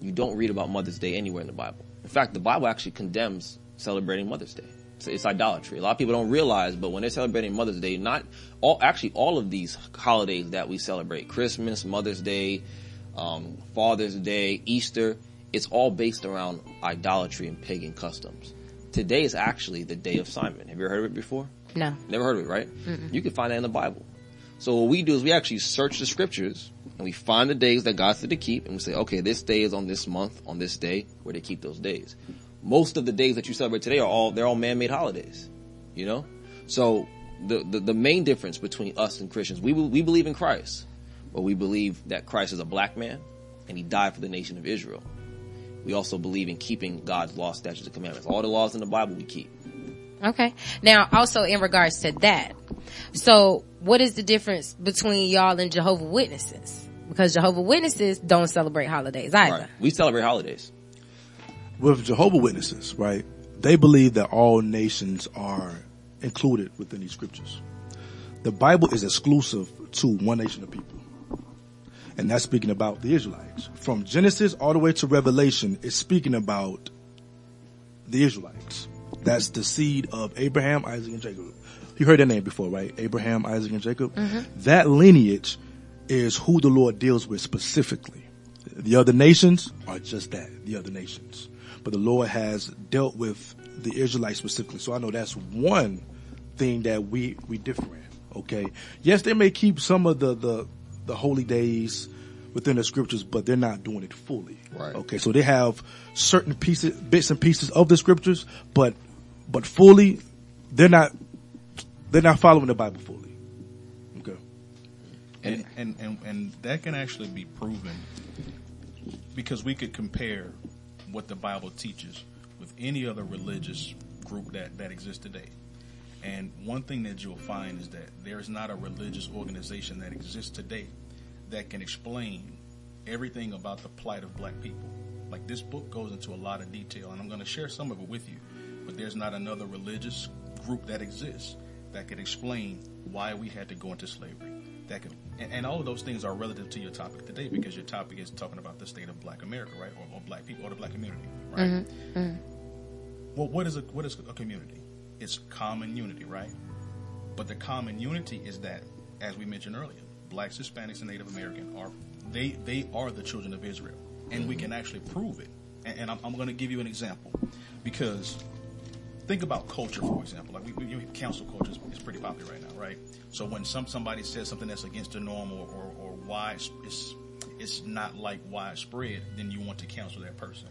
You don't read about Mother's Day anywhere in the Bible. In fact, the Bible actually condemns celebrating Mother's Day. It's, it's idolatry. A lot of people don't realize, but when they're celebrating Mother's Day, not all, actually all of these holidays that we celebrate, Christmas, Mother's Day, um, Father's Day, Easter, it's all based around idolatry and pagan customs. Today is actually the day of Simon. Have you ever heard of it before? No. Never heard of it, right? You can find that in the Bible. So what we do is we actually search the scriptures and we find the days that God said to keep and we say, okay, this day is on this month, on this day, where they keep those days. Most of the days that you celebrate today are all, they're all man-made holidays. You know? So the, the, the main difference between us and Christians, we, we believe in Christ, but we believe that Christ is a black man and he died for the nation of Israel. We also believe in keeping God's law, statutes, and commandments. All the laws in the Bible we keep. Okay. Now, also in regards to that, so what is the difference between y'all and Jehovah Witnesses? Because Jehovah Witnesses don't celebrate holidays either. Right. We celebrate holidays. With Jehovah Witnesses, right? They believe that all nations are included within these scriptures. The Bible is exclusive to one nation of people. And that's speaking about the Israelites. From Genesis all the way to Revelation, it's speaking about the Israelites. That's the seed of Abraham, Isaac, and Jacob. You heard that name before, right? Abraham, Isaac, and Jacob. Mm-hmm. That lineage is who the Lord deals with specifically. The other nations are just that, the other nations. But the Lord has dealt with the Israelites specifically. So I know that's one thing that we, we differ in. Okay. Yes, they may keep some of the, the, the holy days within the scriptures, but they're not doing it fully. Right. Okay. So they have certain pieces, bits and pieces of the scriptures, but, but fully, they're not, they're not following the Bible fully. Okay. and, and, and, and that can actually be proven because we could compare what the Bible teaches with any other religious group that, that exists today. And one thing that you'll find is that there's not a religious organization that exists today that can explain everything about the plight of black people. Like this book goes into a lot of detail, and I'm going to share some of it with you. But there's not another religious group that exists that can explain why we had to go into slavery. That can, and, and all of those things are relative to your topic today because your topic is talking about the state of Black America, right, or, or Black people or the Black community, right? Mm-hmm. Mm-hmm. Well, what is a what is a community? It's common unity, right? But the common unity is that, as we mentioned earlier, blacks, Hispanics, and Native American are they they are the children of Israel. and we mm-hmm. can actually prove it. And, and I'm, I'm going to give you an example because think about culture, for example. Like we, we cancel culture is, is pretty popular right now, right? So when some somebody says something that's against the norm or or, or wide, it's it's not like widespread, then you want to counsel that person.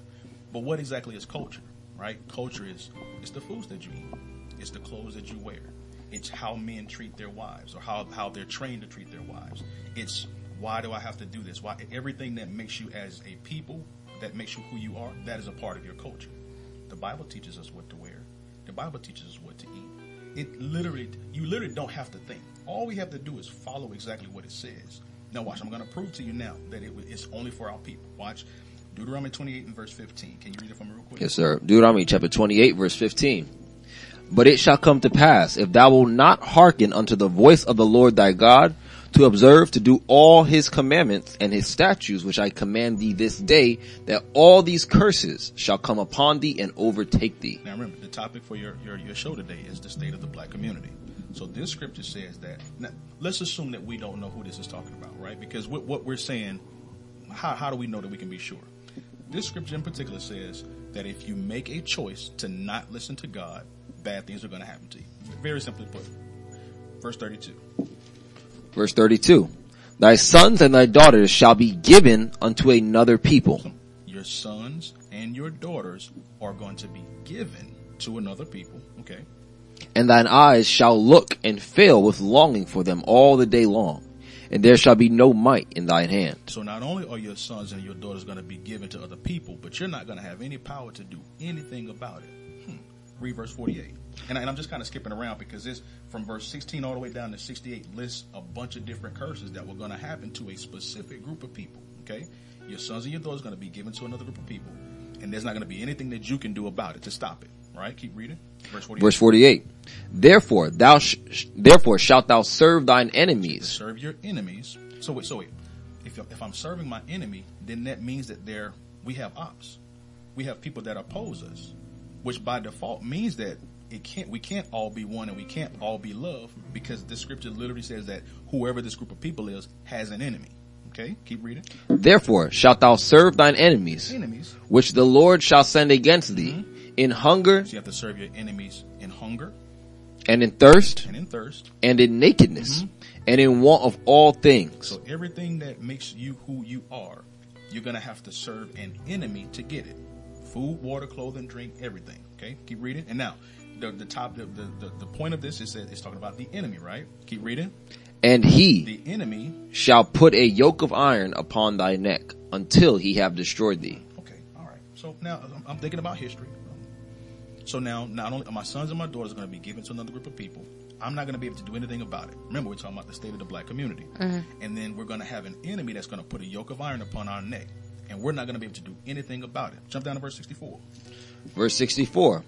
But what exactly is culture, right? Culture is it's the foods that you eat, it's the clothes that you wear, it's how men treat their wives or how how they're trained to treat their wives. It's why do I have to do this? Why everything that makes you as a people, that makes you who you are, that is a part of your culture. The Bible teaches us what to wear. Bible teaches us what to eat. It literally, you literally don't have to think. All we have to do is follow exactly what it says. Now watch, I'm going to prove to you now that it, it's only for our people. Watch Deuteronomy 28 and verse 15. Can you read it for me real quick? Yes, sir. Deuteronomy chapter 28 verse 15. But it shall come to pass, if thou wilt not hearken unto the voice of the Lord thy God, to observe to do all his commandments and his statutes which I command thee this day, that all these curses shall come upon thee and overtake thee. Now remember, the topic for your, your, your show today is the state of the black community. So this scripture says that, now, let's assume that we don't know who this is talking about, right? Because what, what we're saying, how, how do we know that we can be sure? This scripture in particular says that if you make a choice to not listen to God, bad things are going to happen to you. Very simply put. Verse 32. Verse 32. Thy sons and thy daughters shall be given unto another people, Your sons and your daughters are going to be given to another people, okay? and thine eyes shall look and fail with longing for them all the day long, and there shall be no might in thine hand. So not only are your sons and your daughters going to be given to other people, but you're not going to have any power to do anything about it. Hmm. Read verse 48. And, I, and I'm just kind of skipping around because this, from verse 16 all the way down to 68, lists a bunch of different curses that were going to happen to a specific group of people. Okay? Your sons and your daughters are going to be given to another group of people, and there's not going to be anything that you can do about it to stop it. All right? Keep reading. Verse 48. Verse 48. Therefore thou sh- sh- therefore shalt thou serve thine enemies. serve your enemies. So wait, so wait. If if I'm serving my enemy, then that means that there we have ops. We have people that oppose us, which by default means that it can't we can't all be one and we can't all be love because the scripture literally says that whoever this group of people is has an enemy. Okay, keep reading. Therefore shalt thou serve thine enemies, Enemies. which the Lord shall send against thee, mm-hmm. in hunger So you have to serve your enemies in hunger and in thirst and in thirst. and in nakedness mm-hmm. and in want of all things. So everything that makes you who you are, you're gonna have to serve an enemy to get it. Food, water, clothing, drink, everything. Okay, keep reading. And now, the the top the the, the, the point of this is that it's talking about the enemy, right? Keep reading. And he The enemy. shall put a yoke of iron upon thy neck until he have destroyed thee. Okay, all right. So now I'm, I'm thinking about history. So now, not only are my sons and my daughters going to be given to another group of people, I'm not going to be able to do anything about it. Remember, we're talking about the state of the black community, mm-hmm. and then we're going to have an enemy that's going to put a yoke of iron upon our neck, and we're not going to be able to do anything about it. Jump down to verse 64. Verse 64.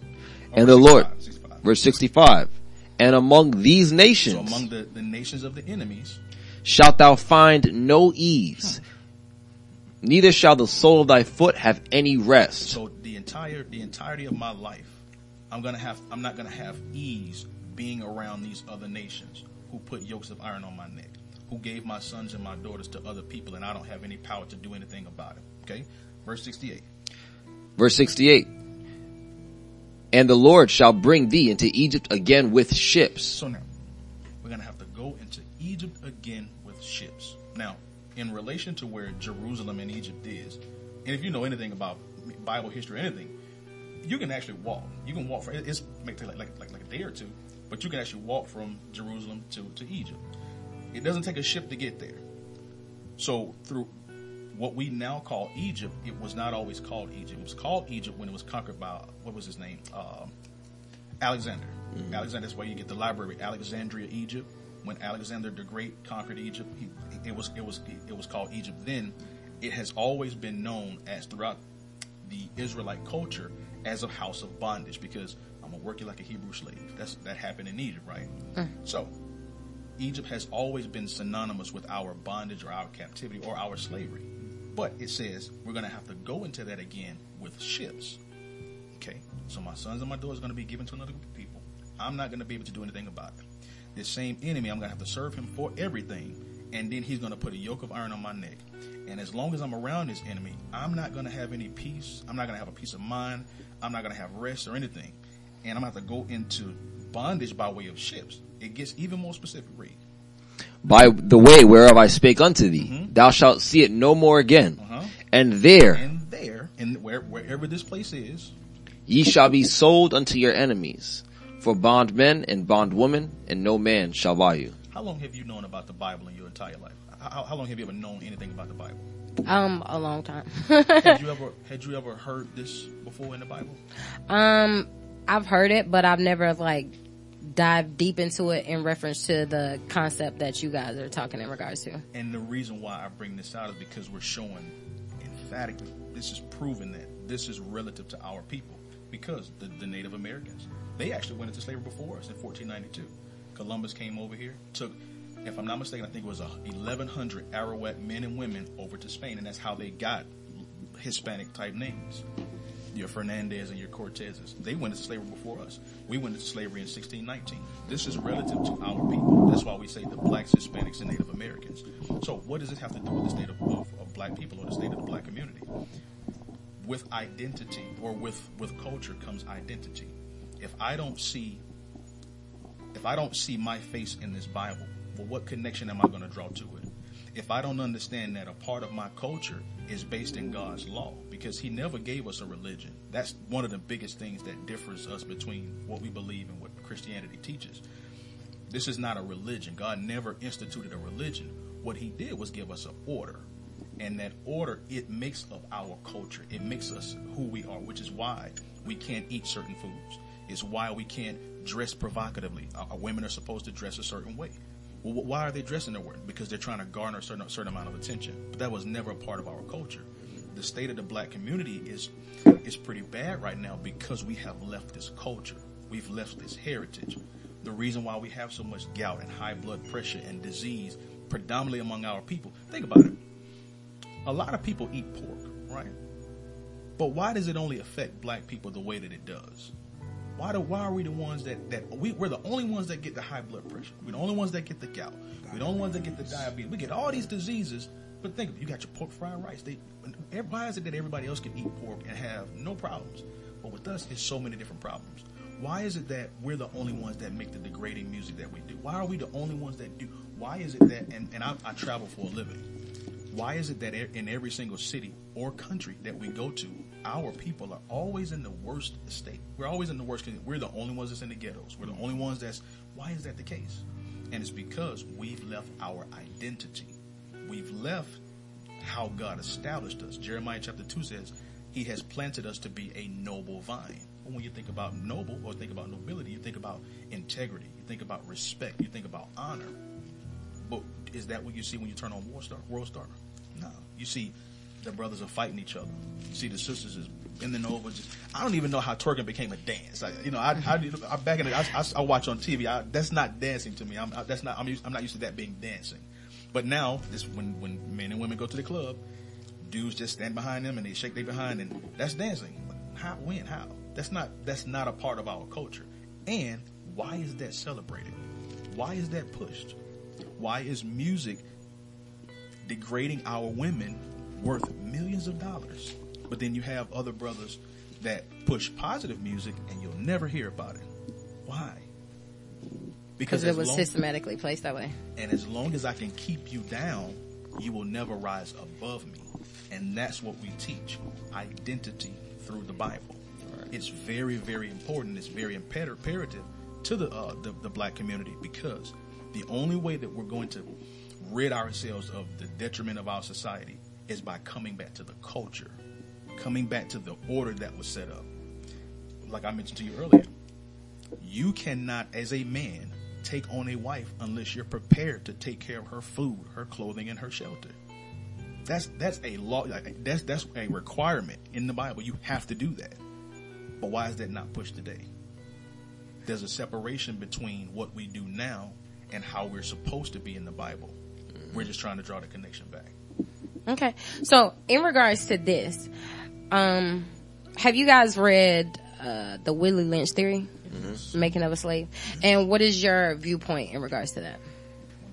Or And the Lord, 65, 65. verse 65. And among these So nations among the, the nations of the enemies, shalt thou find no ease, neither shall the sole of thy foot have any rest. so the entire the entirety of my life, I'm gonna have I'm not gonna have ease being around these other nations who put yokes of iron on my neck, who gave my sons and my daughters to other people, and I don't have any power to do anything about it. Okay, verse 68. Verse 68. And the Lord shall bring thee into Egypt again with ships. So now we're gonna have to go into Egypt again with ships. Now, in relation to where Jerusalem and Egypt is, and if you know anything about Bible history or anything, you can actually walk. You can walk for it's like, like like like a day or two, but you can actually walk from Jerusalem to to Egypt. It doesn't take a ship to get there. So through what we now call Egypt, it was not always called Egypt. It was called Egypt when it was conquered by what was his name? Um, Alexander. Alexander is where you get the library, Alexandria, Egypt. When Alexander the Great conquered Egypt, he, it was it was it was called Egypt. Then it has always been known as throughout the Israelite culture as a house of bondage because I'm gonna work you like a Hebrew slave. That's that happened in Egypt, right? So Egypt has always been synonymous with our bondage or our captivity or our slavery. But it says we're going to have to go into that again with ships. Okay, so my sons and my daughters are going to be given to another group of people. I'm not going to be able to do anything about it. This same enemy, I'm going to have to serve him for everything, and then he's going to put a yoke of iron on my neck. And as long as I'm around this enemy, I'm not going to have any peace. I'm not going to have a peace of mind. I'm not going to have rest or anything. And I'm going to have to go into bondage by way of ships. It gets even more specific. Read. By the way whereof I spake unto thee, thou shalt see it no more again. Uh-huh. And there And there, in where, wherever this place is, ye shall be sold unto your enemies, for bondmen and bondwomen, and no man shall buy you. how long have you known about the Bible in your entire life? How, how long have you ever known anything about the Bible? Um, a long time. Had you ever had you ever heard this before in the Bible? um, I've heard it, but I've never like dived deep into it in reference to the concept that you guys are talking in regards to. And the reason why I bring this out is because we're showing emphatically, this is proven that this is relative to our people. Because the, the Native Americans, they actually went into slavery before us in 1492. Columbus came over here, took, if I'm not mistaken, I think it was a 1,100 Arawak men and women over to Spain, and that's how they got Hispanic type names. Your Fernandez and your Cortezes. They went into slavery before us. We went into slavery in 1619. This is relative to our people. That's why we say the blacks, Hispanics, and Native Americans. So what does this have to do with the state of, of, of black people or the state of the black community? With identity or with, with culture comes identity. If I don't see if I don't see my face in this Bible, well, what connection am I going to draw to it? If I don't understand that a part of my culture is based in God's law, because He never gave us a religion. That's one of the biggest things that differs us between what we believe and what Christianity teaches. This is not a religion. God never instituted a religion. What He did was give us an order. And that order, it makes of our culture. It makes us who we are, which is why we can't eat certain foods. It's why we can't dress provocatively. Uh, women are supposed to dress a certain way. Well, why are they dressing their way? Because they're trying to garner a certain, certain amount of attention. But that was never a part of our culture. The state of the black community is is pretty bad right now because we have left this culture. We've left this heritage. The reason why we have so much gout and high blood pressure and disease, predominantly among our people. Think about it. A lot of people eat pork, right? But why does it only affect black people the way that it does? Why do why are we the ones that that we, we're the only ones that get the high blood pressure? We're the only ones that get the gout. We're the only ones that get the diabetes. We get all these diseases. But think of it, you got your pork fried rice. They, why is it that everybody else can eat pork and have no problems, but with us it's so many different problems? Why is it that we're the only ones that make the degrading music that we do? Why are we the only ones that do? Why is it that and, and I, I travel for a living? Why is it that in every single city or country that we go to, our people are always in the worst state? We're always in the worst. condition. We're the only ones that's in the ghettos. We're the only ones that's. Why is that the case? And it's because we've left our identity. We've left how God established us. Jeremiah chapter 2 says, He has planted us to be a noble vine. When you think about noble or think about nobility, you think about integrity, you think about respect, you think about honor. But is that what you see when you turn on World Star? World Star? No. You see the brothers are fighting each other. You see the sisters is bending over. Just, I don't even know how twerking became a dance. You know, I, I, I back in the, I, I, I watch on TV. I, that's not dancing to me. I'm I, that's not. I'm used, I'm not used to that being dancing. But now, this when when men and women go to the club, dudes just stand behind them and they shake their behind, and that's dancing. How? When? How? That's not. That's not a part of our culture. And why is that celebrated? Why is that pushed? Why is music degrading our women worth millions of dollars? But then you have other brothers that push positive music and you'll never hear about it. Why? Because it was long- systematically placed that way. and as long as I can keep you down, you will never rise above me. And that's what we teach identity through the Bible. It's very, very important. It's very imperative to the, uh, the the black community because the only way that we're going to rid ourselves of the detriment of our society is by coming back to the culture, coming back to the order that was set up. Like I mentioned to you earlier, you cannot, as a man, take on a wife unless you're prepared to take care of her food, her clothing, and her shelter. That's that's a law. That's that's a requirement in the Bible. You have to do that. But why is that not pushed today? There's a separation between what we do now and how we're supposed to be in the Bible. We're just trying to draw the connection back. Okay. So in regards to this, um, have you guys read uh, the Willie Lynch theory, making of a slave? And what is your viewpoint in regards to that?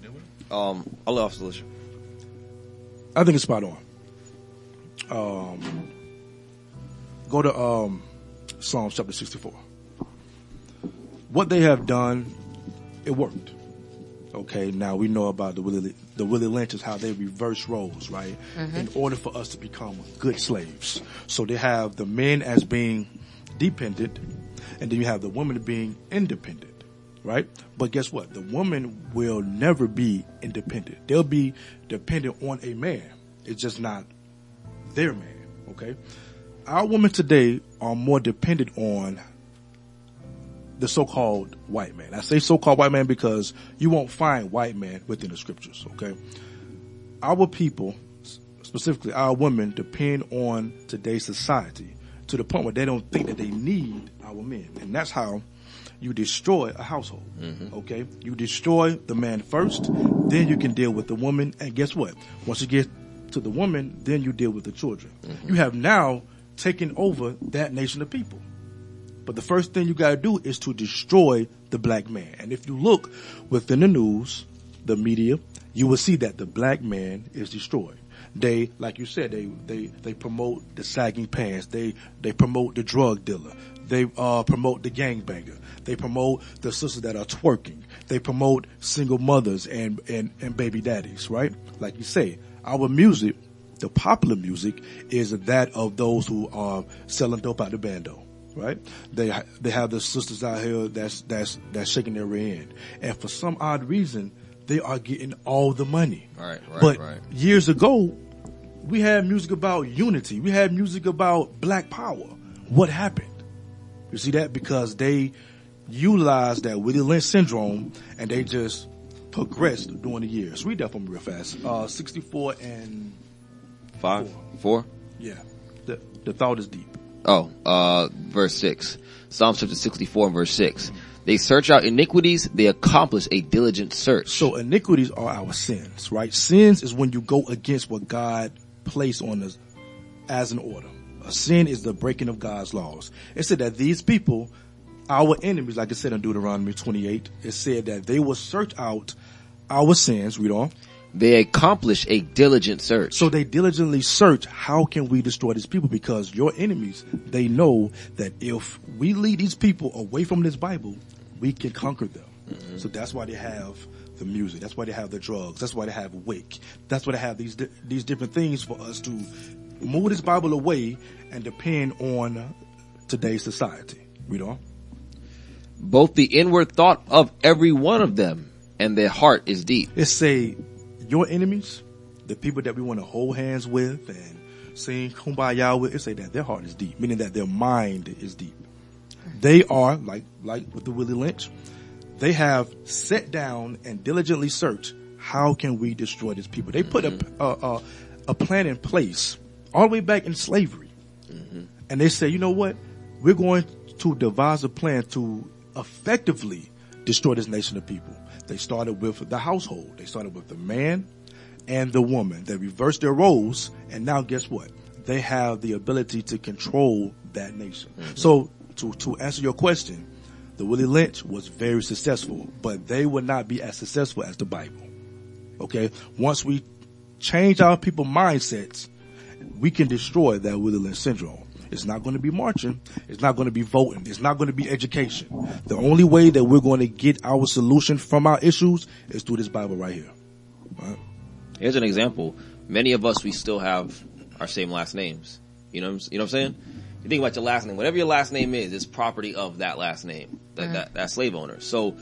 deal with it? Um, I'll let off Alicia. I think it's spot on. Um, go to um, Psalms chapter 64. What they have done, it worked. Okay, now we know about the Willie, the Willie Lynches, how they reverse roles, right? In order for us to become good slaves. So they have the men as being dependent, and then you have the woman being independent, right? But guess what? The woman will never be independent. They'll be dependent on a man. It's just not their man, okay? Our women today are more dependent on the so-called white man. I say so-called white man because you won't find white man within the scriptures, okay? Our people, specifically our women, depend on today's society to the point where they don't think that they need our men. And that's how you destroy a household, mm-hmm. okay? You destroy the man first, then you can deal with the woman, and guess what? Once you get to the woman, then you deal with the children. Mm-hmm. You have now taken over that nation of people. But the first thing you got to do is to destroy the black man. And if you look within the news, the media, you will see that the black man is destroyed. They, like you said, they they they promote the sagging pants. They they promote the drug dealer. They uh, promote the gangbanger. They promote the sisters that are twerking. They promote single mothers and and and baby daddies. Right? Like you say, our music, the popular music, is that of those who are selling dope out the bando right? They they have the sisters out here that's that's that's shaking their rear end, and for some odd reason, they are getting all the money. Right, right, but right. years ago, we had music about unity. We had music about black power. What happened? You see that because they utilized that Willie Lynch syndrome, and they just progressed during the years. Read that for me real fast. Uh, sixty-four and Five, four. yeah, the the thought is deep. Oh, uh, verse six. Psalm chapter 64 and verse six. They search out iniquities, they accomplish a diligent search. So iniquities are our sins, right? Sins is when you go against what God placed on us as an order. A sin is the breaking of God's laws. It said that these people, our enemies, like it said in Deuteronomy 28, it said that they will search out our sins, read on. They accomplish a diligent search. So they diligently search, how can we destroy these people? Because your enemies, they know that if we lead these people away from this Bible, we can conquer them. Mm-hmm. So that's why they have the music. That's why they have the drugs. That's why they have Wick. That's why they have these di- these different things for us to move this Bible away and depend on today's society. Read on. Both the inward thought of every one of them and their heart is deep. It say your enemies, the people that we want to hold hands with and sing kumbaya with, it say that their heart is deep, meaning that their mind is deep. They are like like with the Willie Lynch, they have sat down and diligently searched how can we destroy these people. They put a, mm-hmm. a, a a plan in place all the way back in slavery, mm-hmm. and they say, you know what, we're going to devise a plan to effectively destroy this nation of people. They started with the household. They started with the man and the woman. They reversed their roles, and now guess what? They have the ability to control that nation. Mm-hmm. So, to to answer your question, the Willie Lynch was very successful, but they would not be as successful as the Bible. Okay, once we change our people mindsets, we can destroy that Willie Lynch syndrome. It's not going to be marching. It's not going to be voting. It's not going to be education. The only way that we're going to get our solution from our issues is through this Bible right here. Right? Here's an example. Many of us, we still have our same last names. You know, what I'm- you know what I'm saying? You think about your last name. Whatever your last name is, it's property of that last name, that, mm. that, that slave owner. So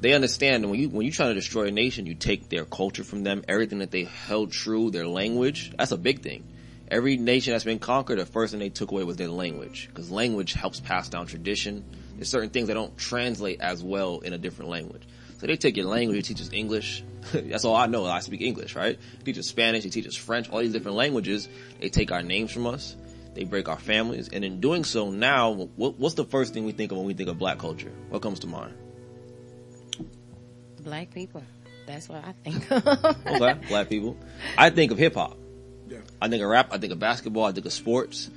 they understand when you, when you try to destroy a nation, you take their culture from them, everything that they held true, their language. That's a big thing. Every nation that's been conquered, the first thing they took away was their language. Cause language helps pass down tradition. There's certain things that don't translate as well in a different language. So they take your language, they teach us English. That's all I know. I speak English, right? They teach us Spanish, they teach us French, all these different languages. They take our names from us. They break our families. And in doing so now, what, what's the first thing we think of when we think of black culture? What comes to mind? Black people. That's what I think. of. Okay, black people. I think of hip hop. Yeah. I think of rap. I think of basketball. I think of sports.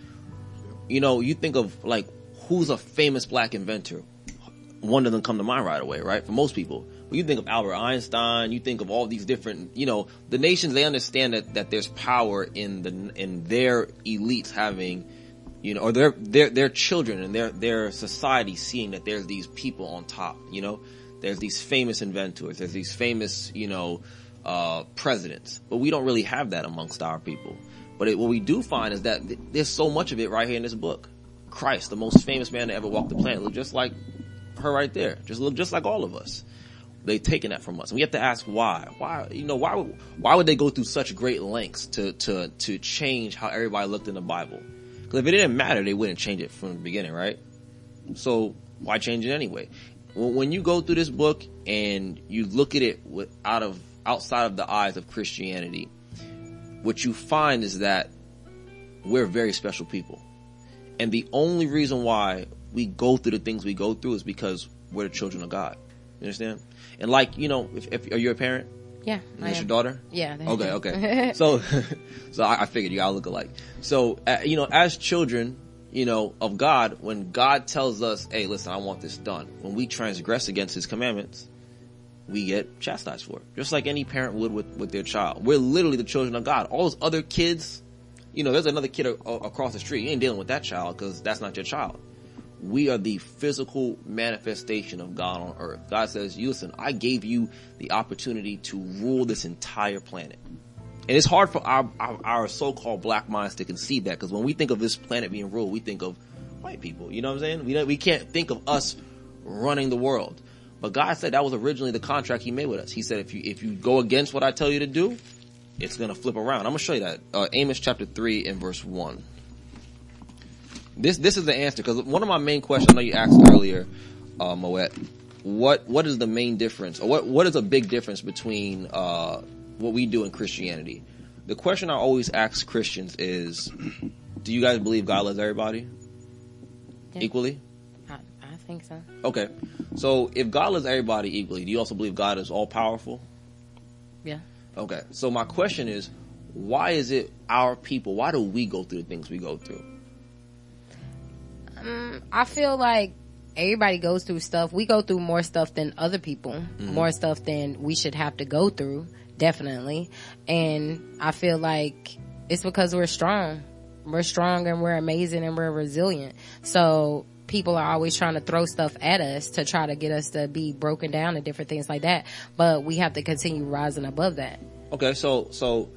You know, you think of like who's a famous black inventor. One doesn't come to mind right away, right? For most people, when you think of Albert Einstein, you think of all these different, you know, the nations, they understand that, that there's power in the, in their elites having, you know, or their, their, their children and their, their society seeing that there's these people on top, you know, there's these famous inventors, there's these famous, you know, uh, presidents, but we don't really have that amongst our people. But it, what we do find is that th- there's so much of it right here in this book. Christ, the most famous man to ever walk the planet, look just like her right there. Just looked just like all of us. They've taken that from us. And we have to ask why. Why, you know, why would, why would they go through such great lengths to, to, to change how everybody looked in the Bible? Because if it didn't matter, they wouldn't change it from the beginning, right? So why change it anyway? When when you go through this book and you look at it with, out of, outside of the eyes of Christianity, what you find is that we're very special people. And the only reason why we go through the things we go through is because we're the children of God. You understand? And like, you know, if, if are you a parent? Yeah. Is I that your daughter? Yeah. Okay, okay. so, so I, I figured you all look alike. So, uh, you know, as children, you know, of God, when God tells us, hey, listen, I want this done, when we transgress against his commandments, we get chastised for it. Just like any parent would with, with their child. We're literally the children of God. All those other kids, you know, there's another kid a, a- across the street. You ain't dealing with that child because that's not your child. We are the physical manifestation of God on earth. God says, listen, I gave you the opportunity to rule this entire planet. And it's hard for our, our, our so-called black minds to conceive that because when we think of this planet being ruled, we think of white people. You know what I'm saying? We we can't think of us running the world. But God said that was originally the contract He made with us. He said if you if you go against what I tell you to do, it's gonna flip around. I'm gonna show you that. Uh, Amos chapter three and verse one. This this is the answer because one of my main questions I know you asked earlier, uh, Moet. What what is the main difference, or what what is a big difference between uh, what we do in Christianity? The question I always ask Christians is, do you guys believe God loves everybody Yeah. equally? Think so. Okay. So if God loves everybody equally, do you also believe God is all powerful? Yeah. Okay. So my question is, why is it our people, why do we go through the things we go through? Um, I feel like everybody goes through stuff. We go through more stuff than other people, Mm-hmm. more stuff than we should have to go through, definitely. And I feel like it's because we're strong. We're strong and we're amazing and we're resilient. So people are always trying to throw stuff at us to try to get us to be broken down and different things like that. But we have to continue rising above that. Okay, so so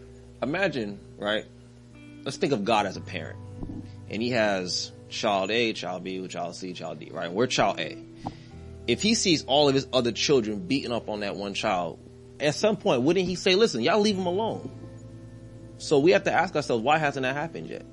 imagine, right? Let's think of God as a parent. And he has child A, child B, child C, child D, right? We're child A. If he sees all of his other children beating up on that one child, at some point, wouldn't he say, listen, y'all leave him alone? So we have to ask ourselves, why hasn't that happened yet?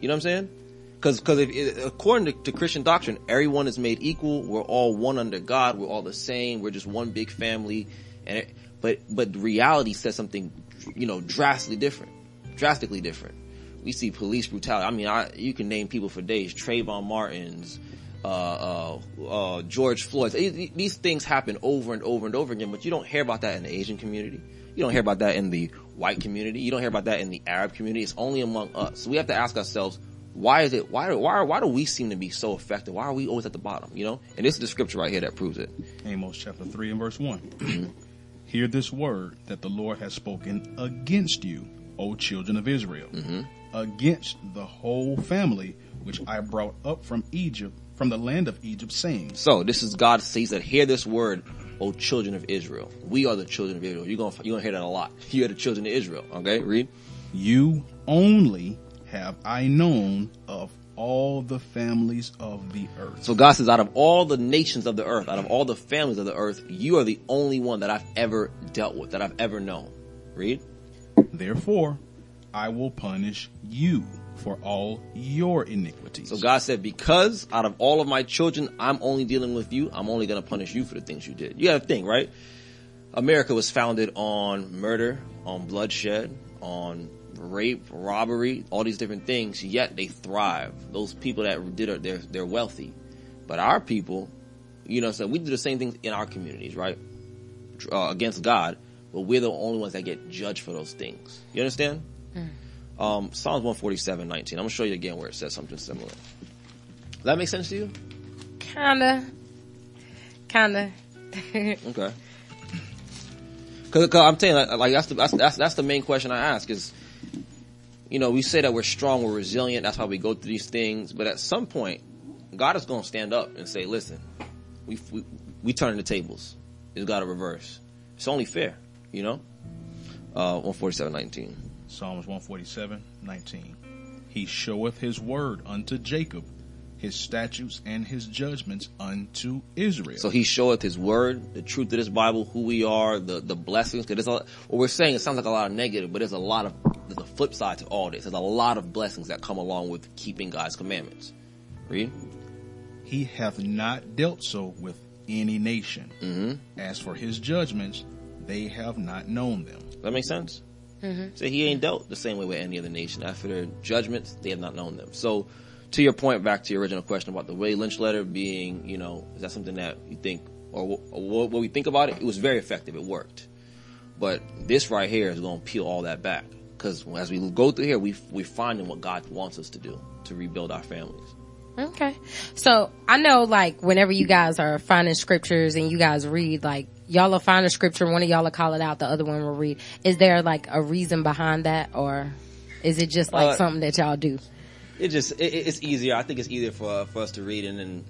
You know what I'm saying? Because because if, according to, to Christian doctrine, everyone is made equal. We're all one under God. We're all the same. We're just one big family. And it, but but reality says something, you know, drastically different. Drastically different. We see police brutality. I mean, I you can name people for days. Trayvon Martin's, uh, uh, uh, George Floyd's. These things happen over and over and over again. But you don't hear about that in the Asian community. You don't hear about that in the white community. You don't hear about that in the Arab community. It's only among us. So we have to ask ourselves, why is it, why, why, why do we seem to be so effective? Why are we always at the bottom, you know? And this is the scripture right here that proves it. Amos chapter 3 and verse 1. Hear this word that the Lord has spoken against you, O children of Israel, mm-hmm. against the whole family which I brought up from Egypt, from the land of Egypt, saying, So this is God says that hear this word, O children of Israel. We are the children of Israel. You're gonna, you're gonna hear that a lot. You are the children of Israel. Okay, read. You only have I known of all the families of the earth. So God says, out of all the nations of the earth, out of all the families of the earth, you are the only one that I've ever dealt with, that I've ever known. Read. Therefore, I will punish you for all your iniquities. So God said, because out of all of my children, I'm only dealing with you, I'm only going to punish you for the things you did. You got to think, right? America was founded on murder, on bloodshed, on rape, robbery, all these different things, yet they thrive. Those people that did it, they're, they're wealthy. But our people, you know, so we do the same things in our communities, right? Uh, against God, but we're the only ones that get judged for those things. You understand? Um, Psalms 147, 19. I'm gonna show you again where it says something similar. Does that make sense to you? Kinda. Kinda. Okay. Because I'm telling you, like, like that's the that's, that's that's the main question I ask is, you know, we say that we're strong, we're resilient. That's why we go through these things. But at some point, God is going to stand up and say, "Listen, we we we turn the tables. It's got to reverse. It's only fair, you know." Uh, one forty seven nineteen. Psalms 147, 19. He showeth his word unto Jacob, his statutes and his judgments unto Israel. So he showeth his word, the truth of this Bible, who we are, the, the blessings. Cause there's a, what we're saying, it sounds like a lot of negative, but there's a lot of, there's a flip side to all this. There's a lot of blessings that come along with keeping God's commandments. Read. he hath not dealt so with any nation. Mm-hmm. As for his judgments, they have not known them. Does that make sense? So he ain't dealt the same way with any other nation. After their judgments, they have not known them. So to your point, back to your original question about the Ray Lynch letter being, you know, is that something that you think, or or what, what we think about it, it was very effective. It worked. But this right here is going to peel all that back. Cause as we go through here, we, we're finding what God wants us to do to rebuild our families. Okay. So I know like whenever you guys are finding scriptures and you guys read, like y'all will find a scripture, one of y'all will call it out, the other one will read. Is there like a reason behind that or is it just like Uh, something that y'all do? It just, it, it- it's easier. I think it's easier for, for us to read and then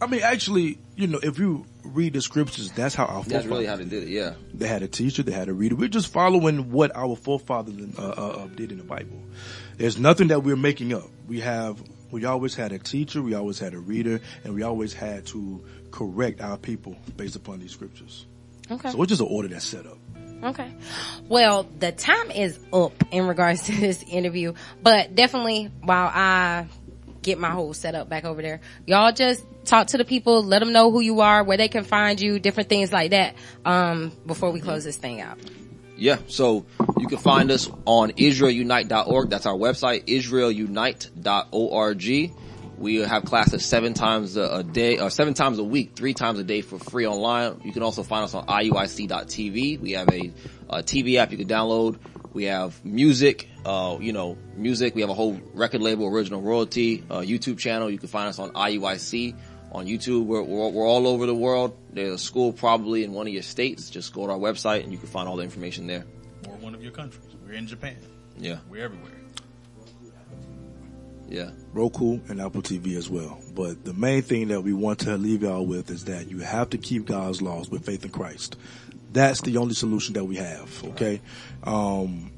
I mean, actually, you know, if you read the scriptures, that's how our that's really how they did it. Yeah. They had a teacher, they had a reader. We're just following what our forefathers uh, uh, uh, did in the Bible. There's nothing that we're making up. We have, we always had a teacher, we always had a reader, and we always had to correct our people based upon these scriptures. Okay. So it's just an order that's set up. Okay. Well, the time is up in regards to this interview, but definitely while I get my whole setup back over there, y'all just talk to the people, let them know who you are, where they can find you, different things like that, um, before we close this thing out. Yeah, so you can find us on israelunite.org. That's our website, israelunite.org. We have classes seven times a day, or seven times a week, three times a day for free online. You can also find us on iuic.tv. We have a, a TV app you can download. We have music, uh, you know, music. We have a whole record label, original royalty, uh, YouTube channel. You can find us on IUIC on YouTube. We're, we're, we're all over the world. There's a school probably in one of your states. Just go to our website and you can find all the information there. Or one of your countries. We're in Japan. Yeah, We're everywhere. Yeah. Roku and Apple TV as well. But the main thing that we want to leave y'all with is that you have to keep God's laws with faith in Christ. That's the only solution that we have. Okay. Um,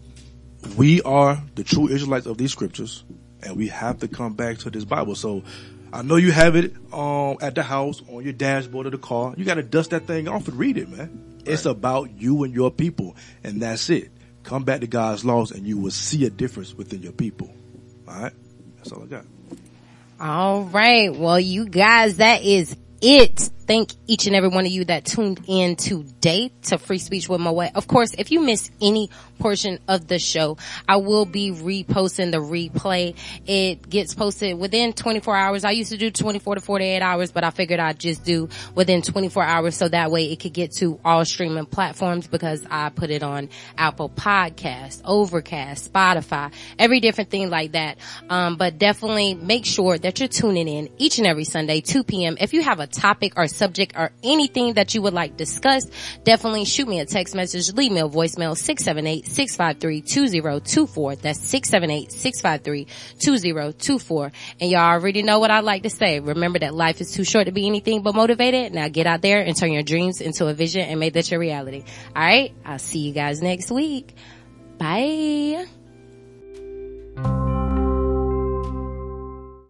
we are the true Israelites of these scriptures and we have to come back to this Bible. So I know you have it, um, at the house on your dashboard of the car. You got to dust that thing off and read it, man. It's about you and your people and that's it. Come back to God's laws and you will see a difference within your people. All right. That's all I got. All right. Well, you guys, that is it. Thank each and every one of you that tuned in today to Free Speech with Moet. Of course, if you miss any portion of the show, I will be reposting the replay. It gets posted within 24 hours. I used to do 24 to 48 hours, but I figured I'd just do within 24 hours so that way it could get to all streaming platforms because I put it on Apple Podcast, Overcast, Spotify, every different thing like that. Um, but definitely make sure that you're tuning in each and every Sunday, 2 p.m. If you have a topic or subject or anything that you would like discussed, definitely shoot me a text message, leave me a voicemail, 678-653-2024. That's 678-653-2024. And y'all already know what I like to say. Remember that life is too short to be anything but motivated. Now get out there and turn your dreams into a vision and make that your reality. All right. I'll see you guys next week. Bye.